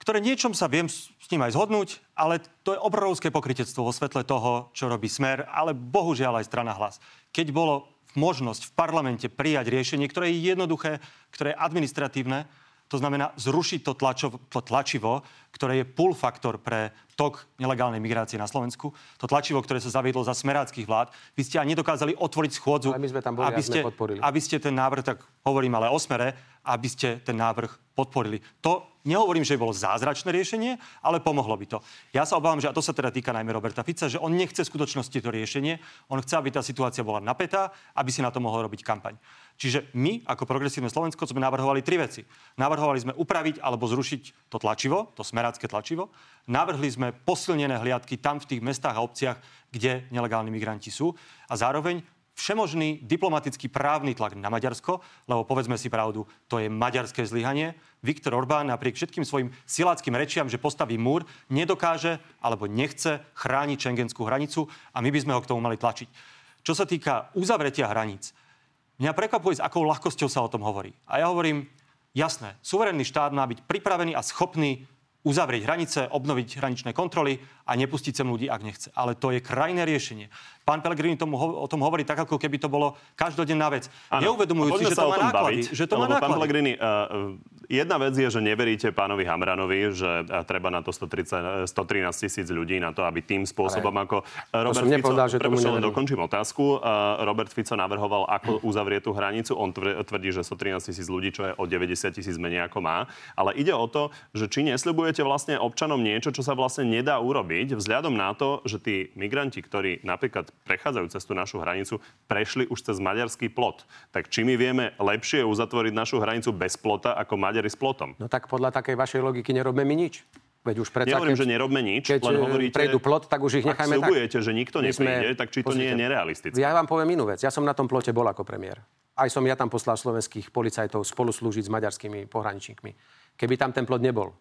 ktoré niečom sa viem s ním aj zhodnúť, ale to je obrovské pokritectvo vo svetle toho, čo robí Smer, ale bohužiaľ aj strana hlas. Keď bolo možnosť v parlamente prijať riešenie, ktoré je jednoduché, ktoré je administratívne, to znamená zrušiť to, tlačov, to tlačivo, ktoré je pull faktor pre tok nelegálnej migrácie na Slovensku. To tlačivo, ktoré sa zaviedlo za smeráckých vlád. Vy ste ani nedokázali otvoriť schôdzu, ale my sme tam boli aby, ste, aby ste ten návrh, tak hovorím ale o smere, aby ste ten návrh podporili. To nehovorím, že bolo zázračné riešenie, ale pomohlo by to. Ja sa obávam, že a to sa teda týka najmä Roberta Fica, že on nechce v skutočnosti to riešenie, on chce, aby tá situácia bola napätá, aby si na to mohol robiť kampaň. Čiže my, ako progresívne Slovensko, sme navrhovali tri veci. Navrhovali sme upraviť alebo zrušiť to tlačivo, to smerácké tlačivo. Navrhli sme posilnené hliadky tam v tých mestách a obciach, kde nelegálni migranti sú. A zároveň všemožný diplomatický právny tlak na Maďarsko, lebo povedzme si pravdu, to je maďarské zlyhanie. Viktor Orbán napriek všetkým svojim siláckým rečiam, že postaví múr, nedokáže alebo nechce chrániť šengenskú hranicu a my by sme ho k tomu mali tlačiť. Čo sa týka uzavretia hraníc, mňa prekvapuje, s akou ľahkosťou sa o tom hovorí. A ja hovorím, jasné, suverénny štát má byť pripravený a schopný uzavrieť hranice, obnoviť hraničné kontroly a nepustiť sem ľudí, ak nechce. Ale to je krajné riešenie. Pán Pellegrini tomu, o tom hovorí tak, ako keby to bolo každodenná vec. Ano. Neuvedomujúci, že to má náklady. Baviť, že to má náklady. Pán Pellegrini, uh, jedna vec je, že neveríte pánovi Hamranovi, že uh, treba na to 130, 113 tisíc ľudí na to, aby tým spôsobom, Ale, ako Robert Fico... Nepovedal, že tomu len dokončím otázku. Uh, Robert Fico navrhoval, ako [clears throat] uzavrieť tú hranicu. On tvrdí, že 113 tisíc ľudí, čo je o 90 tisíc menej ako má. Ale ide o to, že či nesľubujete vlastne občanom niečo, čo sa vlastne nedá urobiť, vzhľadom na to, že tí migranti, ktorí napríklad prechádzajú cez tú našu hranicu, prešli už cez maďarský plot. Tak či my vieme lepšie uzatvoriť našu hranicu bez plota ako Maďari s plotom? No tak podľa takej vašej logiky nerobme my nič. Veď už predsa, Nehovorím, keď, že nerobme nič, keď len hovoríte... prejdú plot, tak už ich nechajme tak. Ak že nikto nepríde, sme, tak či to nie je nerealistické? Ja vám poviem inú vec. Ja som na tom plote bol ako premiér. Aj som ja tam poslal slovenských policajtov spolu slúžiť s maďarskými pohraničníkmi. Keby tam ten plot nebol,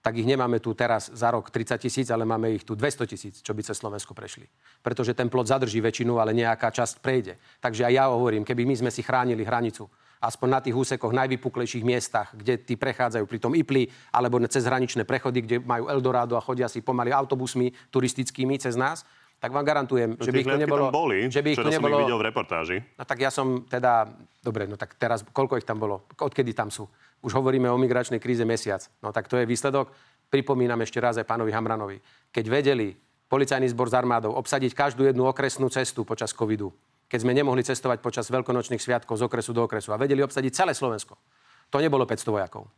tak ich nemáme tu teraz za rok 30 tisíc, ale máme ich tu 200 tisíc, čo by cez Slovensko prešli. Pretože ten plot zadrží väčšinu, ale nejaká časť prejde. Takže aj ja hovorím, keby my sme si chránili hranicu, aspoň na tých úsekoch najvypuklejších miestach, kde tí prechádzajú pri tom IPLI, alebo cez hraničné prechody, kde majú Eldorado a chodia si pomaly autobusmi turistickými cez nás, tak vám garantujem, no, že by ich to nebolo... boli, že by ich to nebolo... Som ich videl v reportáži. No tak ja som teda... Dobre, no tak teraz, koľko ich tam bolo? Odkedy tam sú? Už hovoríme o migračnej kríze mesiac. No tak to je výsledok. Pripomínam ešte raz aj pánovi Hamranovi. Keď vedeli policajný zbor s armádou obsadiť každú jednu okresnú cestu počas covidu, keď sme nemohli cestovať počas veľkonočných sviatkov z okresu do okresu a vedeli obsadiť celé Slovensko. To nebolo 500 vojakov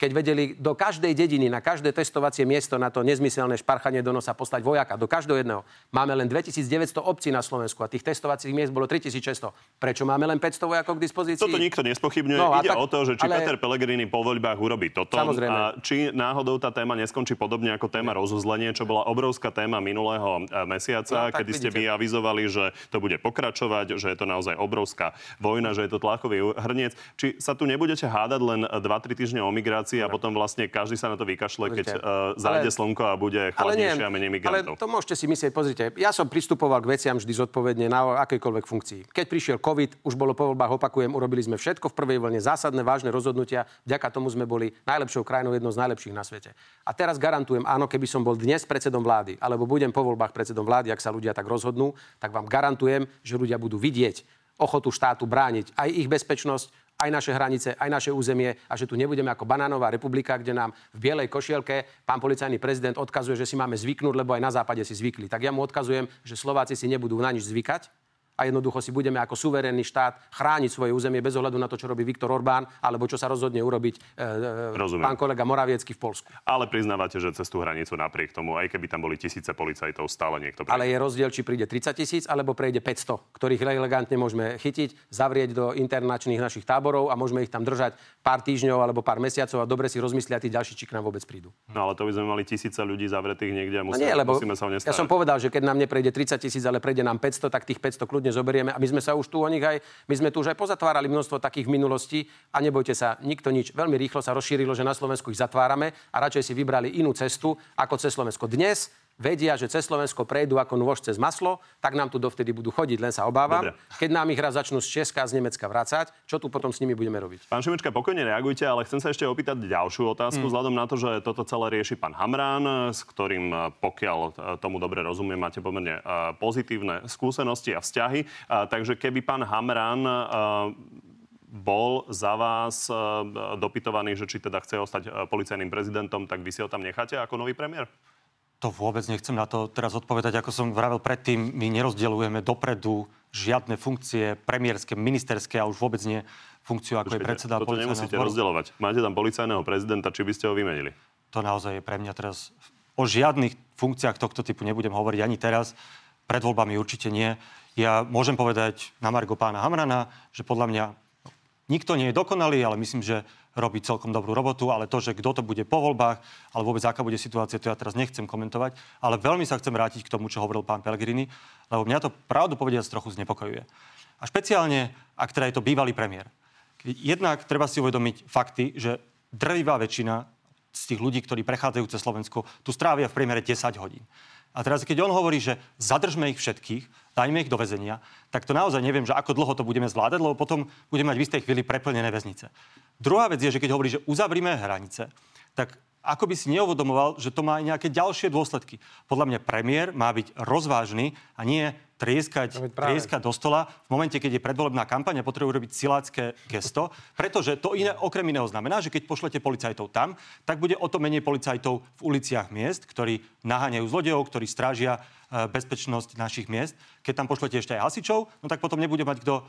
keď vedeli do každej dediny, na každé testovacie miesto na to nezmyselné šparchanie do nosa poslať vojaka, do každého jedného. Máme len 2900 obcí na Slovensku a tých testovacích miest bolo 3600. Prečo máme len 500 vojakov k dispozícii? Toto nikto nespochybňuje. No, Ide tak, o to, že či ale... Peter Pellegrini po voľbách urobí toto Samozrejme. a či náhodou tá téma neskončí podobne ako téma rozuzlenie, čo bola obrovská téma minulého e, mesiaca, no, kedy vidíte. ste vy avizovali, že to bude pokračovať, že je to naozaj obrovská vojna, že je to tlakový hrniec. Či sa tu nebudete hádať len 2-3 týždne o migrácii situácii a potom vlastne každý sa na to vykašle, keď uh, zájde ale, slnko a bude chladnejšie a menej migrantov. Ale to môžete si myslieť, pozrite, ja som pristupoval k veciam vždy zodpovedne na akejkoľvek funkcii. Keď prišiel COVID, už bolo po voľbách, opakujem, urobili sme všetko v prvej vlne, zásadné, vážne rozhodnutia. Vďaka tomu sme boli najlepšou krajinou, jednou z najlepších na svete. A teraz garantujem, áno, keby som bol dnes predsedom vlády, alebo budem po voľbách predsedom vlády, ak sa ľudia tak rozhodnú, tak vám garantujem, že ľudia budú vidieť ochotu štátu brániť aj ich bezpečnosť, aj naše hranice, aj naše územie a že tu nebudeme ako banánová republika, kde nám v bielej košielke pán policajný prezident odkazuje, že si máme zvyknúť, lebo aj na západe si zvykli. Tak ja mu odkazujem, že Slováci si nebudú na nič zvykať, a jednoducho si budeme ako suverénny štát chrániť svoje územie bez ohľadu na to, čo robí Viktor Orbán alebo čo sa rozhodne urobiť e, pán kolega Moraviecky v Polsku. Ale priznávate, že cez tú hranicu napriek tomu, aj keby tam boli tisíce policajtov, stále niekto príde. Ale je rozdiel, či príde 30 tisíc alebo prejde 500, ktorých elegantne môžeme chytiť, zavrieť do internačných našich táborov a môžeme ich tam držať pár týždňov alebo pár mesiacov a dobre si rozmyslia, tí ďalší, či k nám vôbec prídu. No ale to by sme mali tisíce ľudí zavretých niekde a musíme, no nie, lebo musíme sa o Ja som povedal, že keď nám neprejde 30 tisíc, ale prejde nám 500, tak tých 500 kľudne zoberieme. A my sme sa už tu o nich aj, my sme tu už aj pozatvárali množstvo takých v minulosti a nebojte sa, nikto nič. Veľmi rýchlo sa rozšírilo, že na Slovensku ich zatvárame a radšej si vybrali inú cestu ako cez Slovensko. Dnes vedia, že cez Slovensko prejdú ako nôž cez maslo, tak nám tu dovtedy budú chodiť, len sa obávam. Dobre. Keď nám ich raz začnú z Česka, z Nemecka vrácať, čo tu potom s nimi budeme robiť? Pán Šimečka, pokojne reagujte, ale chcem sa ešte opýtať ďalšiu otázku, mm. vzhľadom na to, že toto celé rieši pán Hamrán, s ktorým, e, pokiaľ e, tomu dobre rozumiem, máte pomerne e, pozitívne skúsenosti a vzťahy. Takže keby pán Hamrán bol za vás dopytovaný, že či teda chce ostať policajným prezidentom, tak vy si ho tam necháte ako nový premiér? To vôbec nechcem na to teraz odpovedať. Ako som vravel predtým, my nerozdeľujeme dopredu žiadne funkcie premiérske, ministerské a už vôbec nie funkciu, ako Počkejte, je predseda toto nemusíte zboru. rozdeľovať. Máte tam policajného prezidenta, či by ste ho vymenili? To naozaj je pre mňa teraz... O žiadnych funkciách tohto typu nebudem hovoriť ani teraz. Pred voľbami určite nie. Ja môžem povedať na Margo pána Hamrana, že podľa mňa nikto nie je dokonalý, ale myslím, že robí celkom dobrú robotu, ale to, že kto to bude po voľbách, ale vôbec aká bude situácia, to ja teraz nechcem komentovať. Ale veľmi sa chcem vrátiť k tomu, čo hovoril pán Pellegrini, lebo mňa to pravdu povediac trochu znepokojuje. A špeciálne, ak teda je to bývalý premiér. Jednak treba si uvedomiť fakty, že drvivá väčšina z tých ľudí, ktorí prechádzajú cez Slovensko, tu strávia v priemere 10 hodín. A teraz, keď on hovorí, že zadržme ich všetkých, dajme ich do väzenia, tak to naozaj neviem, že ako dlho to budeme zvládať, lebo potom budeme mať v istej chvíli preplnené väznice. Druhá vec je, že keď hovorí, že uzavrime hranice, tak ako by si neuvedomoval, že to má aj nejaké ďalšie dôsledky. Podľa mňa premiér má byť rozvážny a nie trieskať, trieskať do stola v momente, keď je predvolebná kampaň a potrebuje robiť silácké gesto, pretože to iné okrem iného znamená, že keď pošlete policajtov tam, tak bude o to menej policajtov v uliciach miest, ktorí naháňajú zlodejov, ktorí strážia e, bezpečnosť našich miest. Keď tam pošlete ešte aj hasičov, no tak potom nebude mať kto uh,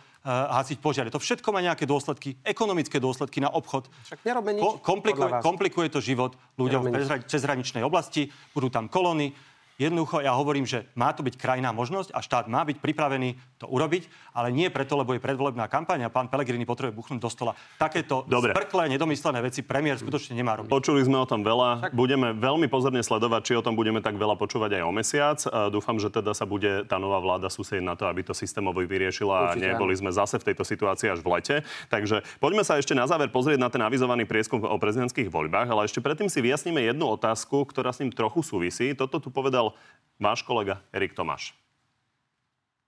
hasiť požiare. To všetko má nejaké dôsledky, ekonomické dôsledky na obchod. Však nič. Ko- komplikuje, komplikuje to život ľuďom v cezhraničnej oblasti, budú tam kolóny, Jednoducho ja hovorím, že má to byť krajná možnosť a štát má byť pripravený to urobiť, ale nie preto, lebo je predvolebná kampaň a pán Pelegrini potrebuje buchnúť do stola. Takéto Dobre. sprklé, nedomyslené veci premiér skutočne nemá robiť. Počuli sme o tom veľa. Tak. Budeme veľmi pozorne sledovať, či o tom budeme tak veľa počúvať aj o mesiac. Dúfam, že teda sa bude tá nová vláda súsieť na to, aby to systémovo vyriešila Určite, a neboli sme zase v tejto situácii až v lete. Takže poďme sa ešte na záver pozrieť na ten avizovaný prieskum o prezidentských voľbách, ale ešte predtým si vyjasníme jednu otázku, ktorá s ním trochu súvisí. Toto tu povedal váš kolega Erik Tomáš.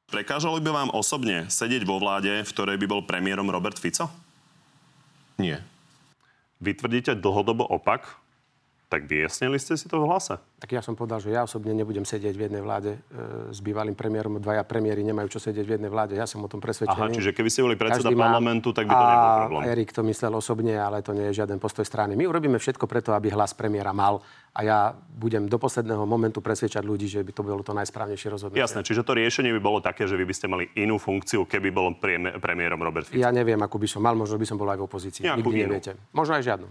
Prekážalo by vám osobne sedieť vo vláde, v ktorej by bol premiérom Robert Fico? Nie. Vy tvrdíte dlhodobo opak, tak vyjasnili ste si to v hlase? Tak ja som povedal, že ja osobne nebudem sedieť v jednej vláde e, s bývalým premiérom. Dvaja premiéry nemajú čo sedieť v jednej vláde. Ja som o tom presvedčený. Aha, čiže keby ste boli predseda parlamentu, tak by to nebol problém. Erik to myslel osobne, ale to nie je žiaden postoj strany. My urobíme všetko preto, aby hlas premiéra mal a ja budem do posledného momentu presvedčať ľudí, že by to bolo to najsprávnejšie rozhodnutie. Jasné, čiže to riešenie by bolo také, že vy by ste mali inú funkciu, keby bol premiérom Robert Fico. Ja neviem, akú by som mal, možno by som bol aj v opozícii. Nejakú Nikdy inú. neviete. Možno aj žiadnu.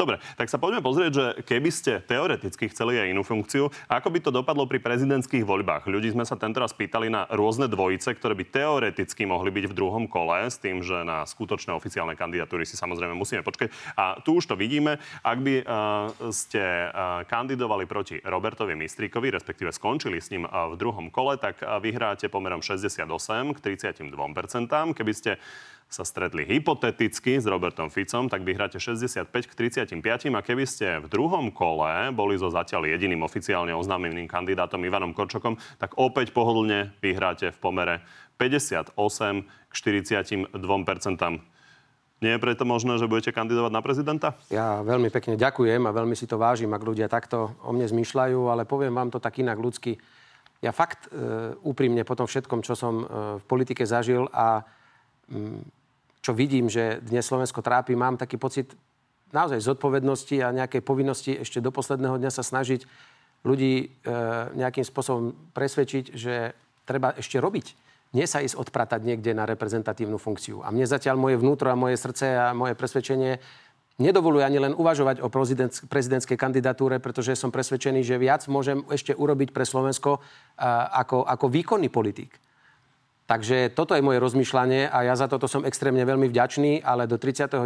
Dobre, tak sa poďme pozrieť, že keby ste teoreticky chceli aj inú funkciu, ako by to dopadlo pri prezidentských voľbách. Ľudí sme sa tento raz pýtali na rôzne dvojice, ktoré by teoreticky mohli byť v druhom kole, s tým, že na skutočné oficiálne kandidatúry si samozrejme musíme počkať. A tu už to vidíme. Ak by uh, ste uh, kandidovali proti Robertovi Mistríkovi, respektíve skončili s ním uh, v druhom kole, tak uh, vyhráte pomerom 68 k 32%. Keby ste sa stretli hypoteticky s Robertom Ficom, tak vyhráte 65 k 35. A keby ste v druhom kole boli so zatiaľ jediným oficiálne oznámeným kandidátom Ivanom Korčokom, tak opäť pohodlne vyhráte v pomere 58 k 42% nie je preto možné, že budete kandidovať na prezidenta? Ja veľmi pekne ďakujem a veľmi si to vážim, ak ľudia takto o mne zmýšľajú, ale poviem vám to tak inak ľudsky. Ja fakt e, úprimne po tom všetkom, čo som e, v politike zažil a mm, čo vidím, že dnes Slovensko trápi, mám taký pocit naozaj zodpovednosti a nejakej povinnosti ešte do posledného dňa sa snažiť ľudí e, nejakým spôsobom presvedčiť, že treba ešte robiť. Nie sa ísť odpratať niekde na reprezentatívnu funkciu. A mne zatiaľ moje vnútro a moje srdce a moje presvedčenie nedovoluje ani len uvažovať o prezidentskej kandidatúre, pretože som presvedčený, že viac môžem ešte urobiť pre Slovensko e, ako, ako výkonný politik. Takže toto je moje rozmýšľanie a ja za toto som extrémne veľmi vďačný, ale do 39.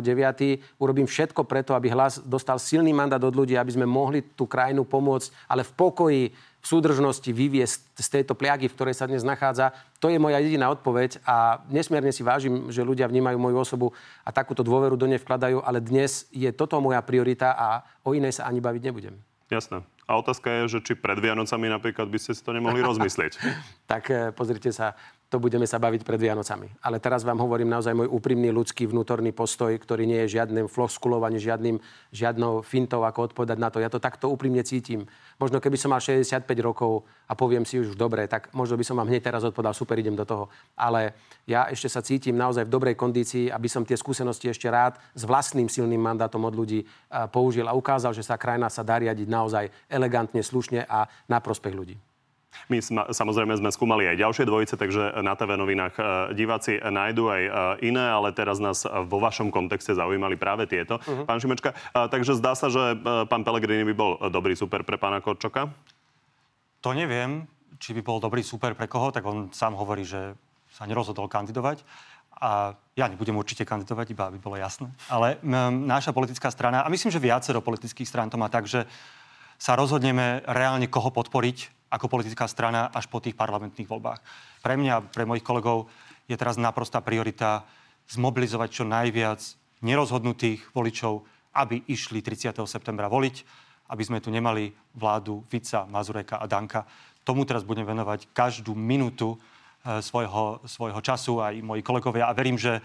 urobím všetko preto, aby hlas dostal silný mandát od ľudí, aby sme mohli tú krajinu pomôcť, ale v pokoji, v súdržnosti vyviesť z tejto pliagy, v ktorej sa dnes nachádza. To je moja jediná odpoveď a nesmierne si vážim, že ľudia vnímajú moju osobu a takúto dôveru do nej vkladajú, ale dnes je toto moja priorita a o inej sa ani baviť nebudem. Jasné. A otázka je, že či pred Vianocami napríklad by ste si to nemohli [laughs] rozmyslieť. tak eh, pozrite sa, to budeme sa baviť pred Vianocami. Ale teraz vám hovorím naozaj môj úprimný ľudský vnútorný postoj, ktorý nie je žiadnym floskulovaním, žiadnym, žiadnou fintou, ako odpovedať na to. Ja to takto úprimne cítim. Možno keby som mal 65 rokov a poviem si už dobre, tak možno by som vám hneď teraz odpovedal, super, idem do toho. Ale ja ešte sa cítim naozaj v dobrej kondícii, aby som tie skúsenosti ešte rád s vlastným silným mandátom od ľudí použil a ukázal, že sa krajina sa dá riadiť naozaj elegantne, slušne a na prospech ľudí. My sma, samozrejme sme skúmali aj ďalšie dvojice, takže na TV novinách e, diváci nájdú aj e, iné, ale teraz nás vo vašom kontexte zaujímali práve tieto. Uh-huh. Pán Šimečka, e, takže zdá sa, že pán Pelegrini by bol dobrý super pre pána Korčoka? To neviem, či by bol dobrý super pre koho, tak on sám hovorí, že sa nerozhodol kandidovať. A ja nebudem určite kandidovať, iba aby bolo jasné. Ale m, náša politická strana, a myslím, že viacero politických strán to má tak, že sa rozhodneme reálne koho podporiť ako politická strana až po tých parlamentných voľbách. Pre mňa, pre mojich kolegov je teraz naprostá priorita zmobilizovať čo najviac nerozhodnutých voličov, aby išli 30. septembra voliť, aby sme tu nemali vládu Fica, Mazureka a Danka. Tomu teraz budem venovať každú minútu e, svojho, svojho času, aj moji kolegovia. A verím, že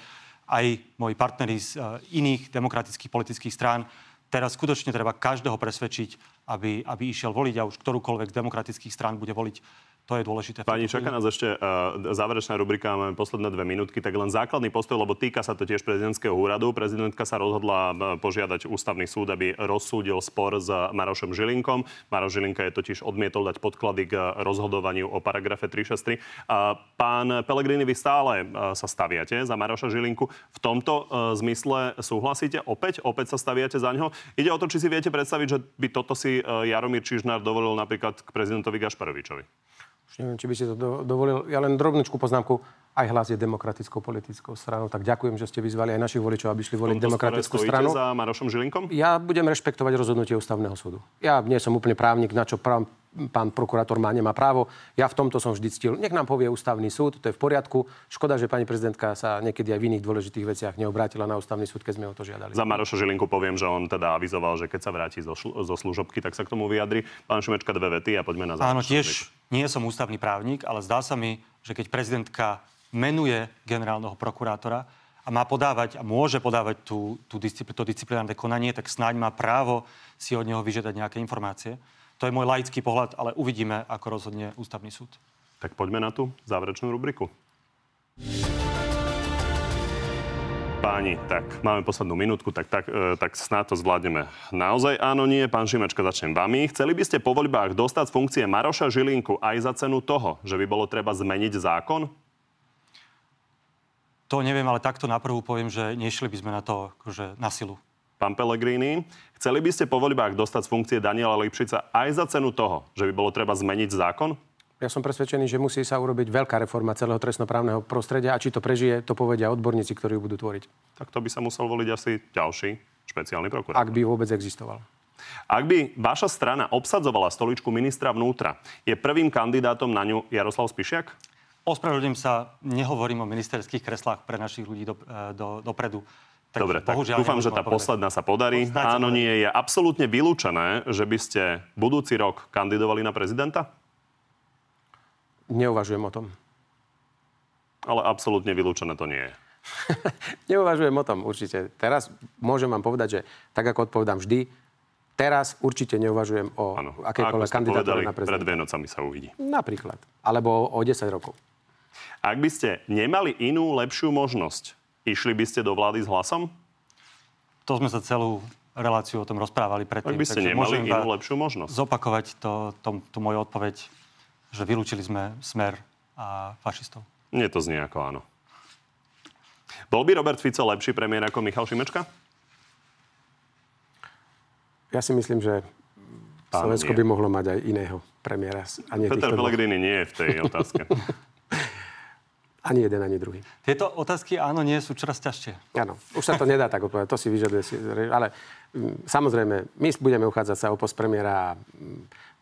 aj moji partneri z e, iných demokratických politických strán teraz skutočne treba každého presvedčiť, aby, aby išiel voliť a už ktorúkoľvek z demokratických strán bude voliť to je dôležité. Pani, čaká nás ešte uh, záverečná rubrika, máme posledné dve minútky, tak len základný postoj, lebo týka sa to tiež prezidentského úradu. Prezidentka sa rozhodla uh, požiadať ústavný súd, aby rozsúdil spor s Marošom Žilinkom. Maroš Žilinka je totiž odmietol dať podklady k rozhodovaniu o paragrafe 363. Uh, pán Pelegrini, vy stále uh, sa staviate za Maroša Žilinku. V tomto uh, zmysle súhlasíte? Opäť? Opäť sa staviate za ňo? Ide o to, či si viete predstaviť, že by toto si uh, Jaromír Čižnár dovolil napríklad k prezidentovi Gašparovičovi. Už neviem, či by si to do, dovolil. Ja len drobnúčku poznámku. Aj hlas je demokratickou politickou stranou. Tak ďakujem, že ste vyzvali aj našich voličov, aby šli voliť demokratickú stranu. za Marošom Žilinkom? Ja budem rešpektovať rozhodnutie ústavného súdu. Ja nie som úplne právnik, na čo práv, pán prokurátor má, nemá právo. Ja v tomto som vždy ctil. Nech nám povie ústavný súd, to je v poriadku. Škoda, že pani prezidentka sa niekedy aj v iných dôležitých veciach neobrátila na ústavný súd, keď sme o to žiadali. Za Maroša Žilinku poviem, že on teda avizoval, že keď sa vráti zo, šl- zo služobky, tak sa k tomu vyjadri. Pán Šumečka, dve vety a poďme na záver. Áno, tiež nie som ústavný právnik, ale zdá sa mi, že keď prezidentka menuje generálneho prokurátora a má podávať a môže podávať tú, tú discipl- to disciplinárne konanie, tak snáď má právo si od neho vyžiadať nejaké informácie. To je môj laický pohľad, ale uvidíme, ako rozhodne ústavný súd. Tak poďme na tú záverečnú rubriku. Páni, tak máme poslednú minútku, tak, tak, e, tak snáď to zvládneme. Naozaj áno, nie. Pán Šimečka, začnem vami. Chceli by ste po voľbách dostať z funkcie Maroša Žilinku aj za cenu toho, že by bolo treba zmeniť zákon? To neviem, ale takto na prvú poviem, že nešli by sme na to akože na silu. Pán Pellegrini, chceli by ste po voľbách dostať z funkcie Daniela Lipšica aj za cenu toho, že by bolo treba zmeniť zákon? Ja som presvedčený, že musí sa urobiť veľká reforma celého trestnoprávneho prostredia a či to prežije, to povedia odborníci, ktorí ju budú tvoriť. Tak to by sa musel voliť asi ďalší špeciálny prokurátor. Ak by vôbec existoval. Ak by vaša strana obsadzovala stoličku ministra vnútra, je prvým kandidátom na ňu Jaroslav Spišiak? Ospravedlňujem sa, nehovorím o ministerských kreslách pre našich ľudí do, e, do, dopredu. Takže Dobre, tak dúfam, že tá posledná sa podarí. Áno, nie je absolútne vylúčené, že by ste budúci rok kandidovali na prezidenta? Neuvažujem o tom. Ale absolútne vylúčené to nie je. [laughs] Neuvažujem o tom určite. Teraz môžem vám povedať, že tak ako odpovedám vždy, teraz určite neuvažujem o ano. akékoľvek kandidatúre na prezidenta. pred Vienocami sa uvidí. Napríklad. Alebo o 10 rokov. Ak by ste nemali inú, lepšiu možnosť, išli by ste do vlády s hlasom? To sme sa celú reláciu o tom rozprávali predtým. Ak by ste nemali inú, lepšiu možnosť. Zopakovať to, to, to moju odpoveď že vylúčili sme smer a fašistov. Nie to znie ako áno. Bol by Robert Fico lepší premiér ako Michal Šimečka? Ja si myslím, že Pán Slovensko nie. by mohlo mať aj iného premiéra. A nie Peter Pellegrini nie je v tej [laughs] otázke. ani jeden, ani druhý. Tieto otázky áno, nie sú čoraz ťažšie. Áno, už sa to nedá tak odpovedať, to si vyžaduje. Ale mm, samozrejme, my budeme uchádzať sa o post premiéra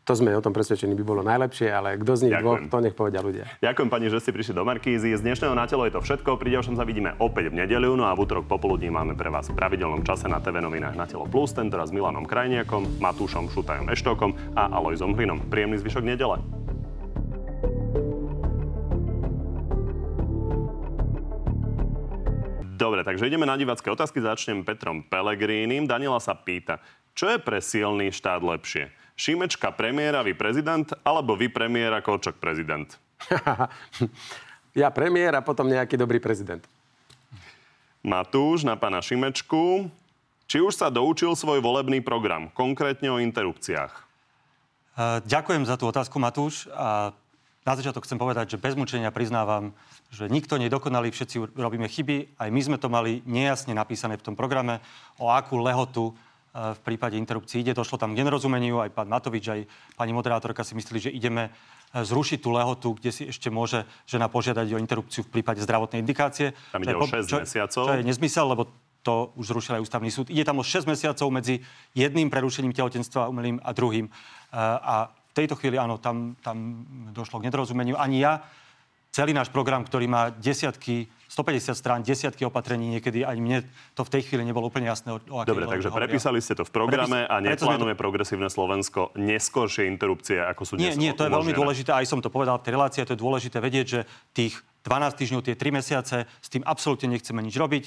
to sme o tom presvedčení by bolo najlepšie, ale kto z nich Ďakujem. dvoch, to nech povedia ľudia. Ďakujem pani, že ste prišli do Markízy. Z dnešného na telo je to všetko. Pri ďalšom sa vidíme opäť v nedeľu, no a v útorok popoludní máme pre vás v pravidelnom čase na TV novinách na telo plus, tentoraz s Milanom Krajniakom, Matúšom Šutajom Eštokom a Alojzom Hlinom. Príjemný zvyšok nedele. Dobre, takže ideme na divácké otázky. Začnem Petrom Pelegrínim. Daniela sa pýta, čo je pre silný štát lepšie? Šimečka premiéra, vy prezident, alebo vy premiéra, Kolčak prezident? [laughs] ja premiér a potom nejaký dobrý prezident. Matúš na pána Šimečku. Či už sa doučil svoj volebný program, konkrétne o interrupciách? Uh, ďakujem za tú otázku, Matúš. A na začiatok chcem povedať, že bez mučenia priznávam, že nikto nedokonalý, všetci robíme chyby. Aj my sme to mali nejasne napísané v tom programe, o akú lehotu v prípade interrupcií ide. Došlo tam k nerozumeniu, aj pán Matovič, aj pani moderátorka si mysleli, že ideme e, zrušiť tú lehotu, kde si ešte môže žena požiadať o interrupciu v prípade zdravotnej indikácie. Tam ide o 6 čo, mesiacov. Čo je nezmysel, lebo to už zrušil aj ústavný súd. Ide tam o 6 mesiacov medzi jedným prerušením tehotenstva umelým a druhým. E, a v tejto chvíli, áno, tam, tam došlo k nedorozumeniu. Ani ja celý náš program, ktorý má desiatky, 150 strán, desiatky opatrení, niekedy ani mne to v tej chvíli nebolo úplne jasné, o, Dobre, takže hovoria. prepísali ste to v programe Prepis... a neplánuje to... progresívne Slovensko neskôršie interrupcie, ako sú dnes Nie, nie, to je veľmi dôležité, aj som to povedal v tej relácii, to je dôležité vedieť, že tých 12 týždňov, tie 3 mesiace, s tým absolútne nechceme nič robiť.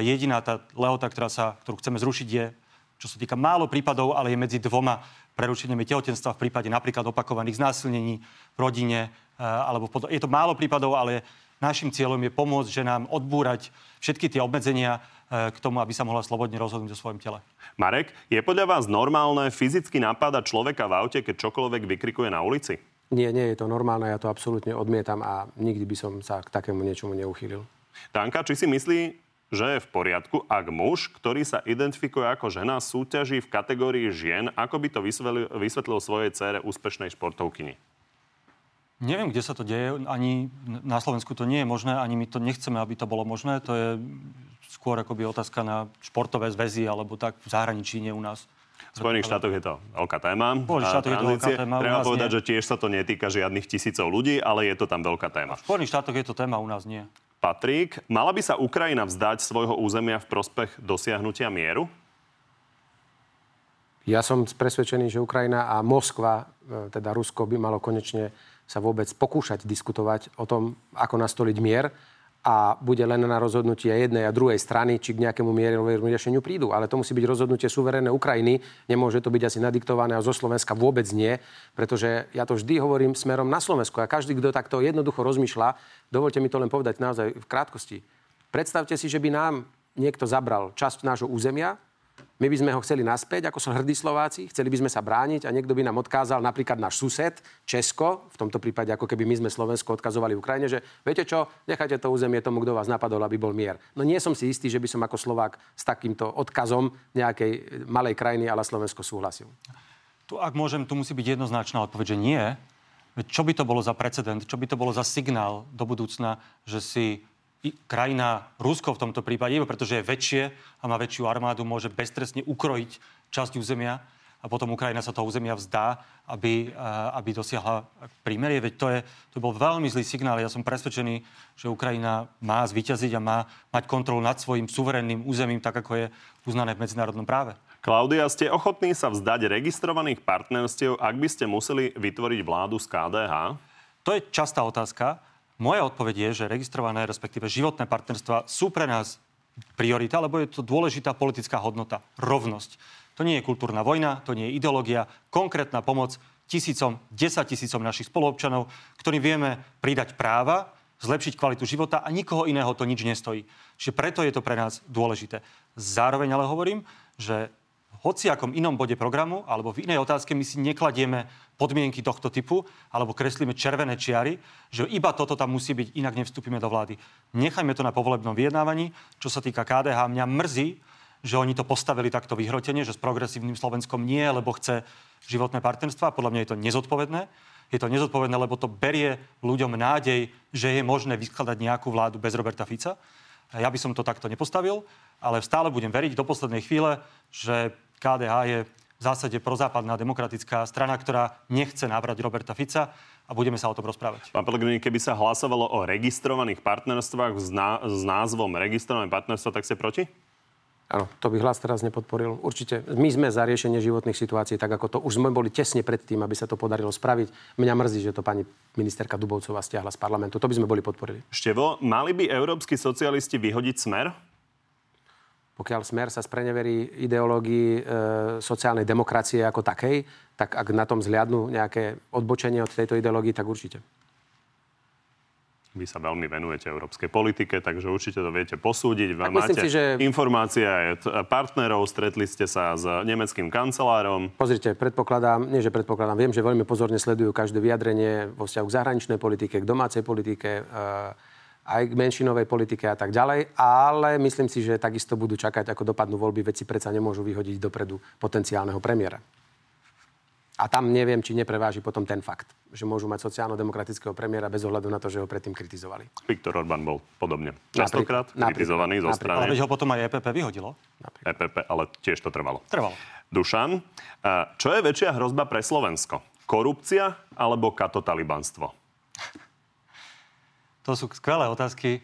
Jediná tá lehota, ktorá sa, ktorú chceme zrušiť, je, čo sa týka málo prípadov, ale je medzi dvoma prerušeniami tehotenstva v prípade napríklad opakovaných znásilnení v rodine, Eh, alebo pod... je to málo prípadov, ale našim cieľom je pomôcť ženám odbúrať všetky tie obmedzenia eh, k tomu, aby sa mohla slobodne rozhodnúť o svojom tele. Marek, je podľa vás normálne fyzicky napádať človeka v aute, keď čokoľvek vykrikuje na ulici? Nie, nie je to normálne, ja to absolútne odmietam a nikdy by som sa k takému niečomu neuchýlil. Tanka, či si myslí, že je v poriadku, ak muž, ktorý sa identifikuje ako žena, súťaží v kategórii žien, ako by to vysvetlil, vysvetlil svojej cére úspešnej športovkyni? Neviem, kde sa to deje. Ani na Slovensku to nie je možné, ani my to nechceme, aby to bolo možné. To je skôr akoby otázka na športové zväzy alebo tak v zahraničí, nie u nás. V Spojených štátoch je to veľká téma. Spojených štátoch je to veľká téma. Treba povedať, nie. že tiež sa to netýka žiadnych tisícov ľudí, ale je to tam veľká téma. V Spojených štátoch je to téma, u nás nie. Patrik, mala by sa Ukrajina vzdať svojho územia v prospech dosiahnutia mieru? Ja som presvedčený, že Ukrajina a Moskva, e, teda Rusko, by malo konečne sa vôbec pokúšať diskutovať o tom, ako nastoliť mier a bude len na rozhodnutie jednej a druhej strany, či k nejakému mierovému riešeniu prídu. Ale to musí byť rozhodnutie suverénnej Ukrajiny. Nemôže to byť asi nadiktované a zo Slovenska vôbec nie, pretože ja to vždy hovorím smerom na Slovensku. A každý, kto takto jednoducho rozmýšľa, dovolte mi to len povedať naozaj v krátkosti. Predstavte si, že by nám niekto zabral časť nášho územia, my by sme ho chceli naspäť, ako sú hrdí Slováci, chceli by sme sa brániť a niekto by nám odkázal, napríklad náš sused, Česko, v tomto prípade ako keby my sme Slovensko odkazovali Ukrajine, že viete čo, nechajte to územie tomu, kto vás napadol, aby bol mier. No nie som si istý, že by som ako Slovák s takýmto odkazom nejakej malej krajiny, ale Slovensko súhlasil. Tu, ak môžem, tu musí byť jednoznačná odpoveď, že nie. Čo by to bolo za precedent, čo by to bolo za signál do budúcna, že si krajina Rusko v tomto prípade, pretože je väčšie a má väčšiu armádu, môže beztrestne ukrojiť časť územia a potom Ukrajina sa toho územia vzdá, aby, aby dosiahla prímerie. Veď to, je, to bol veľmi zlý signál. Ja som presvedčený, že Ukrajina má zvíťaziť a má mať kontrolu nad svojim suverénnym územím, tak ako je uznané v medzinárodnom práve. Klaudia, ste ochotní sa vzdať registrovaných partnerstiev, ak by ste museli vytvoriť vládu z KDH? To je častá otázka. Moja odpoveď je, že registrované, respektíve životné partnerstva sú pre nás priorita, lebo je to dôležitá politická hodnota. Rovnosť. To nie je kultúrna vojna, to nie je ideológia, konkrétna pomoc tisícom, desať tisícom našich spoluobčanov, ktorým vieme pridať práva, zlepšiť kvalitu života a nikoho iného to nič nestojí. Čiže preto je to pre nás dôležité. Zároveň ale hovorím, že hociakom inom bode programu alebo v inej otázke my si nekladieme podmienky tohto typu alebo kreslíme červené čiary, že iba toto tam musí byť, inak nevstúpime do vlády. Nechajme to na povolebnom vyjednávaní. Čo sa týka KDH, mňa mrzí, že oni to postavili takto vyhrotene, že s progresívnym Slovenskom nie, lebo chce životné partnerstva. Podľa mňa je to nezodpovedné. Je to nezodpovedné, lebo to berie ľuďom nádej, že je možné vyskladať nejakú vládu bez Roberta Fica. Ja by som to takto nepostavil, ale stále budem veriť do poslednej chvíle, že KDH je v zásade prozápadná demokratická strana, ktorá nechce návrať Roberta Fica a budeme sa o tom rozprávať. Pán Pellegrini, keby sa hlasovalo o registrovaných partnerstvách s, ná- s názvom registrované partnerstvo, tak ste proti? Áno, to by hlas teraz nepodporil. Určite. My sme za riešenie životných situácií, tak ako to už sme boli tesne pred tým, aby sa to podarilo spraviť. Mňa mrzí, že to pani ministerka Dubovcová stiahla z parlamentu. To by sme boli podporili. Števo, mali by európsky socialisti vyhodiť smer? Pokiaľ smer sa spreneverí ideológii e, sociálnej demokracie ako takej, tak ak na tom zliadnú nejaké odbočenie od tejto ideológie, tak určite. Vy sa veľmi venujete európskej politike, takže určite to viete posúdiť. Tak Máte si, že... informácie aj partnerov, stretli ste sa s nemeckým kancelárom. Pozrite, predpokladám, nie že predpokladám, viem, že veľmi pozorne sledujú každé vyjadrenie vo vzťahu k zahraničnej politike, k domácej politike. E, aj k menšinovej politike a tak ďalej, ale myslím si, že takisto budú čakať, ako dopadnú voľby, veci predsa nemôžu vyhodiť dopredu potenciálneho premiéra. A tam neviem, či nepreváži potom ten fakt, že môžu mať sociálno-demokratického premiéra bez ohľadu na to, že ho predtým kritizovali. Viktor Orbán bol podobne častokrát kritizovaný zo strany. Ale ho potom aj EPP vyhodilo. Napríklad. EPP, ale tiež to trvalo. Trvalo. Dušan, čo je väčšia hrozba pre Slovensko? Korupcia alebo katotalibanstvo? To sú skvelé otázky. E,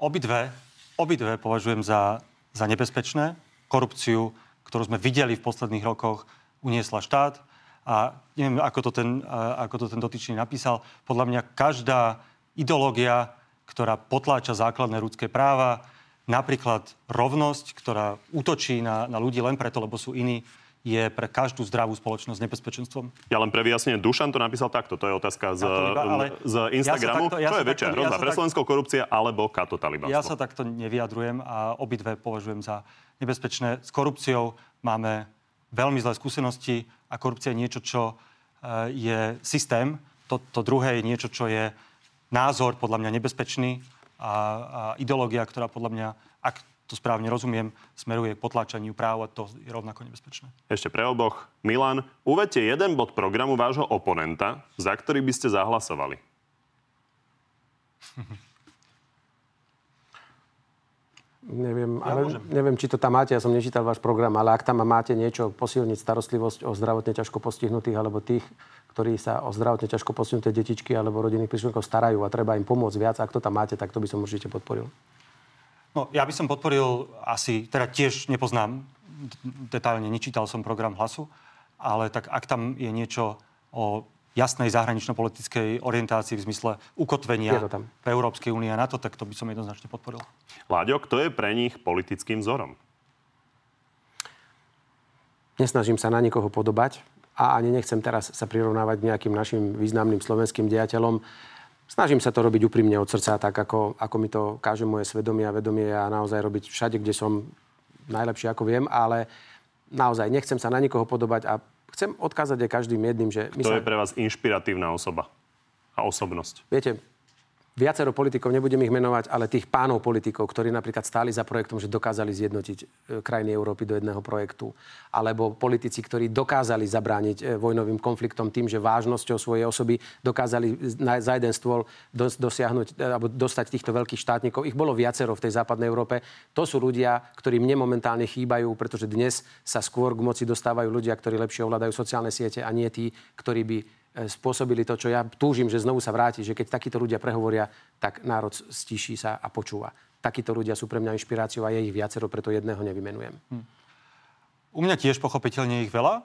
obidve, obidve považujem za, za nebezpečné. Korupciu, ktorú sme videli v posledných rokoch, uniesla štát. A neviem, ako to ten, ako to ten dotyčný napísal. Podľa mňa každá ideológia, ktorá potláča základné ľudské práva, napríklad rovnosť, ktorá útočí na, na ľudí len preto, lebo sú iní, je pre každú zdravú spoločnosť nebezpečenstvom? Ja len pre vyjasnenie, Dušan to napísal takto, to je otázka z, ja iba, ale z Instagramu. Ja takto, ja Čo je väčšia hrozba, ja pre Slovenskou tak... korupcia alebo katotalibanstvo? Ja sa takto nevyjadrujem a obidve považujem za nebezpečné. S korupciou máme veľmi zlé skúsenosti a korupcia je niečo, čo e, je systém. To, to druhé je niečo, čo je názor podľa mňa nebezpečný a, a ideológia, ktorá podľa mňa, to správne rozumiem, smeruje k potláčaniu práv a to je rovnako nebezpečné. Ešte pre oboch. Milan, uvedte jeden bod programu vášho oponenta, za ktorý by ste zahlasovali. [laughs] Neviem, ja ale neviem, či to tam máte, ja som nečítal váš program, ale ak tam máte niečo posilniť starostlivosť o zdravotne ťažko postihnutých alebo tých, ktorí sa o zdravotne ťažko postihnuté detičky alebo rodinných príslušníkov starajú a treba im pomôcť viac, ak to tam máte, tak to by som určite podporil. No, ja by som podporil asi, teda tiež nepoznám detailne, nečítal som program hlasu, ale tak ak tam je niečo o jasnej zahranično-politickej orientácii v zmysle ukotvenia v Európskej únie a NATO, tak to by som jednoznačne podporil. Láďo, kto je pre nich politickým vzorom? Nesnažím sa na nikoho podobať a ani nechcem teraz sa prirovnávať k nejakým našim významným slovenským dejateľom. Snažím sa to robiť úprimne od srdca, tak ako, ako mi to káže moje svedomie a vedomie a naozaj robiť všade, kde som najlepšie ako viem, ale naozaj nechcem sa na nikoho podobať a chcem odkázať aj každým jedným, že my Kto sa... je pre vás inšpiratívna osoba a osobnosť? Viete, viacero politikov, nebudem ich menovať, ale tých pánov politikov, ktorí napríklad stáli za projektom, že dokázali zjednotiť e, krajiny Európy do jedného projektu. Alebo politici, ktorí dokázali zabrániť e, vojnovým konfliktom tým, že vážnosťou svojej osoby dokázali za jeden stôl dos, dosiahnuť e, alebo dostať týchto veľkých štátnikov. Ich bolo viacero v tej západnej Európe. To sú ľudia, ktorí mne momentálne chýbajú, pretože dnes sa skôr k moci dostávajú ľudia, ktorí lepšie ovládajú sociálne siete a nie tí, ktorí by spôsobili to, čo ja túžim, že znovu sa vráti, že keď takíto ľudia prehovoria, tak národ stíší sa a počúva. Takíto ľudia sú pre mňa inšpiráciou a je ich viacero, preto jedného nevymenujem. U mňa tiež pochopiteľne ich veľa,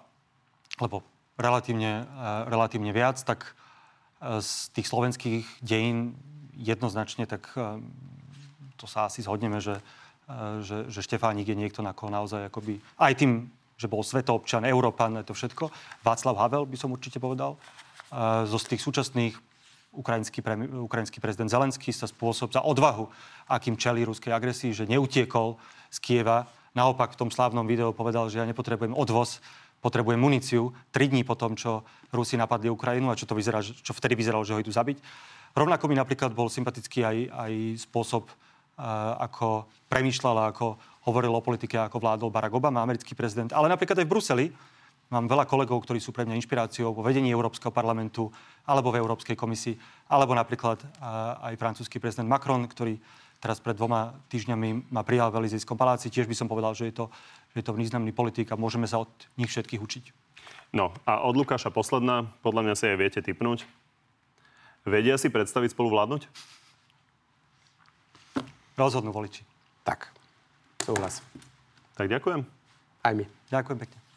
lebo relatívne, eh, relatívne viac, tak eh, z tých slovenských dejín jednoznačne, tak to sa asi zhodneme, že, že, že Štefánik je niekto, na koho naozaj akoby, aj tým, že bol svetoobčan, Európan, to všetko. Václav Havel by som určite povedal. Zo tých súčasných ukrajinský, pre, ukrajinský prezident Zelenský sa spôsob za odvahu, akým čelí ruskej agresii, že neutiekol z Kieva. Naopak v tom slávnom videu povedal, že ja nepotrebujem odvoz, potrebujem muníciu. Tri dní po tom, čo Rusi napadli Ukrajinu a čo, to vyzerá, čo vtedy vyzeralo, že ho idú zabiť. Rovnako mi napríklad bol sympatický aj, aj spôsob, ako premýšľal ako hovoril o politike, ako vládol Barack Obama, americký prezident. Ale napríklad aj v Bruseli mám veľa kolegov, ktorí sú pre mňa inšpiráciou vo vedení Európskeho parlamentu alebo v Európskej komisii, alebo napríklad aj francúzsky prezident Macron, ktorý teraz pred dvoma týždňami ma prijal v Elizejskom paláci. Tiež by som povedal, že je to, že je to významný politik a môžeme sa od nich všetkých učiť. No a od Lukáša posledná, podľa mňa si aj viete typnúť. Vedia si predstaviť spolu vládnuť? Rozhodnú voliči. Tak, súhlas. Tak ďakujem. Aj my. Ďakujem pekne.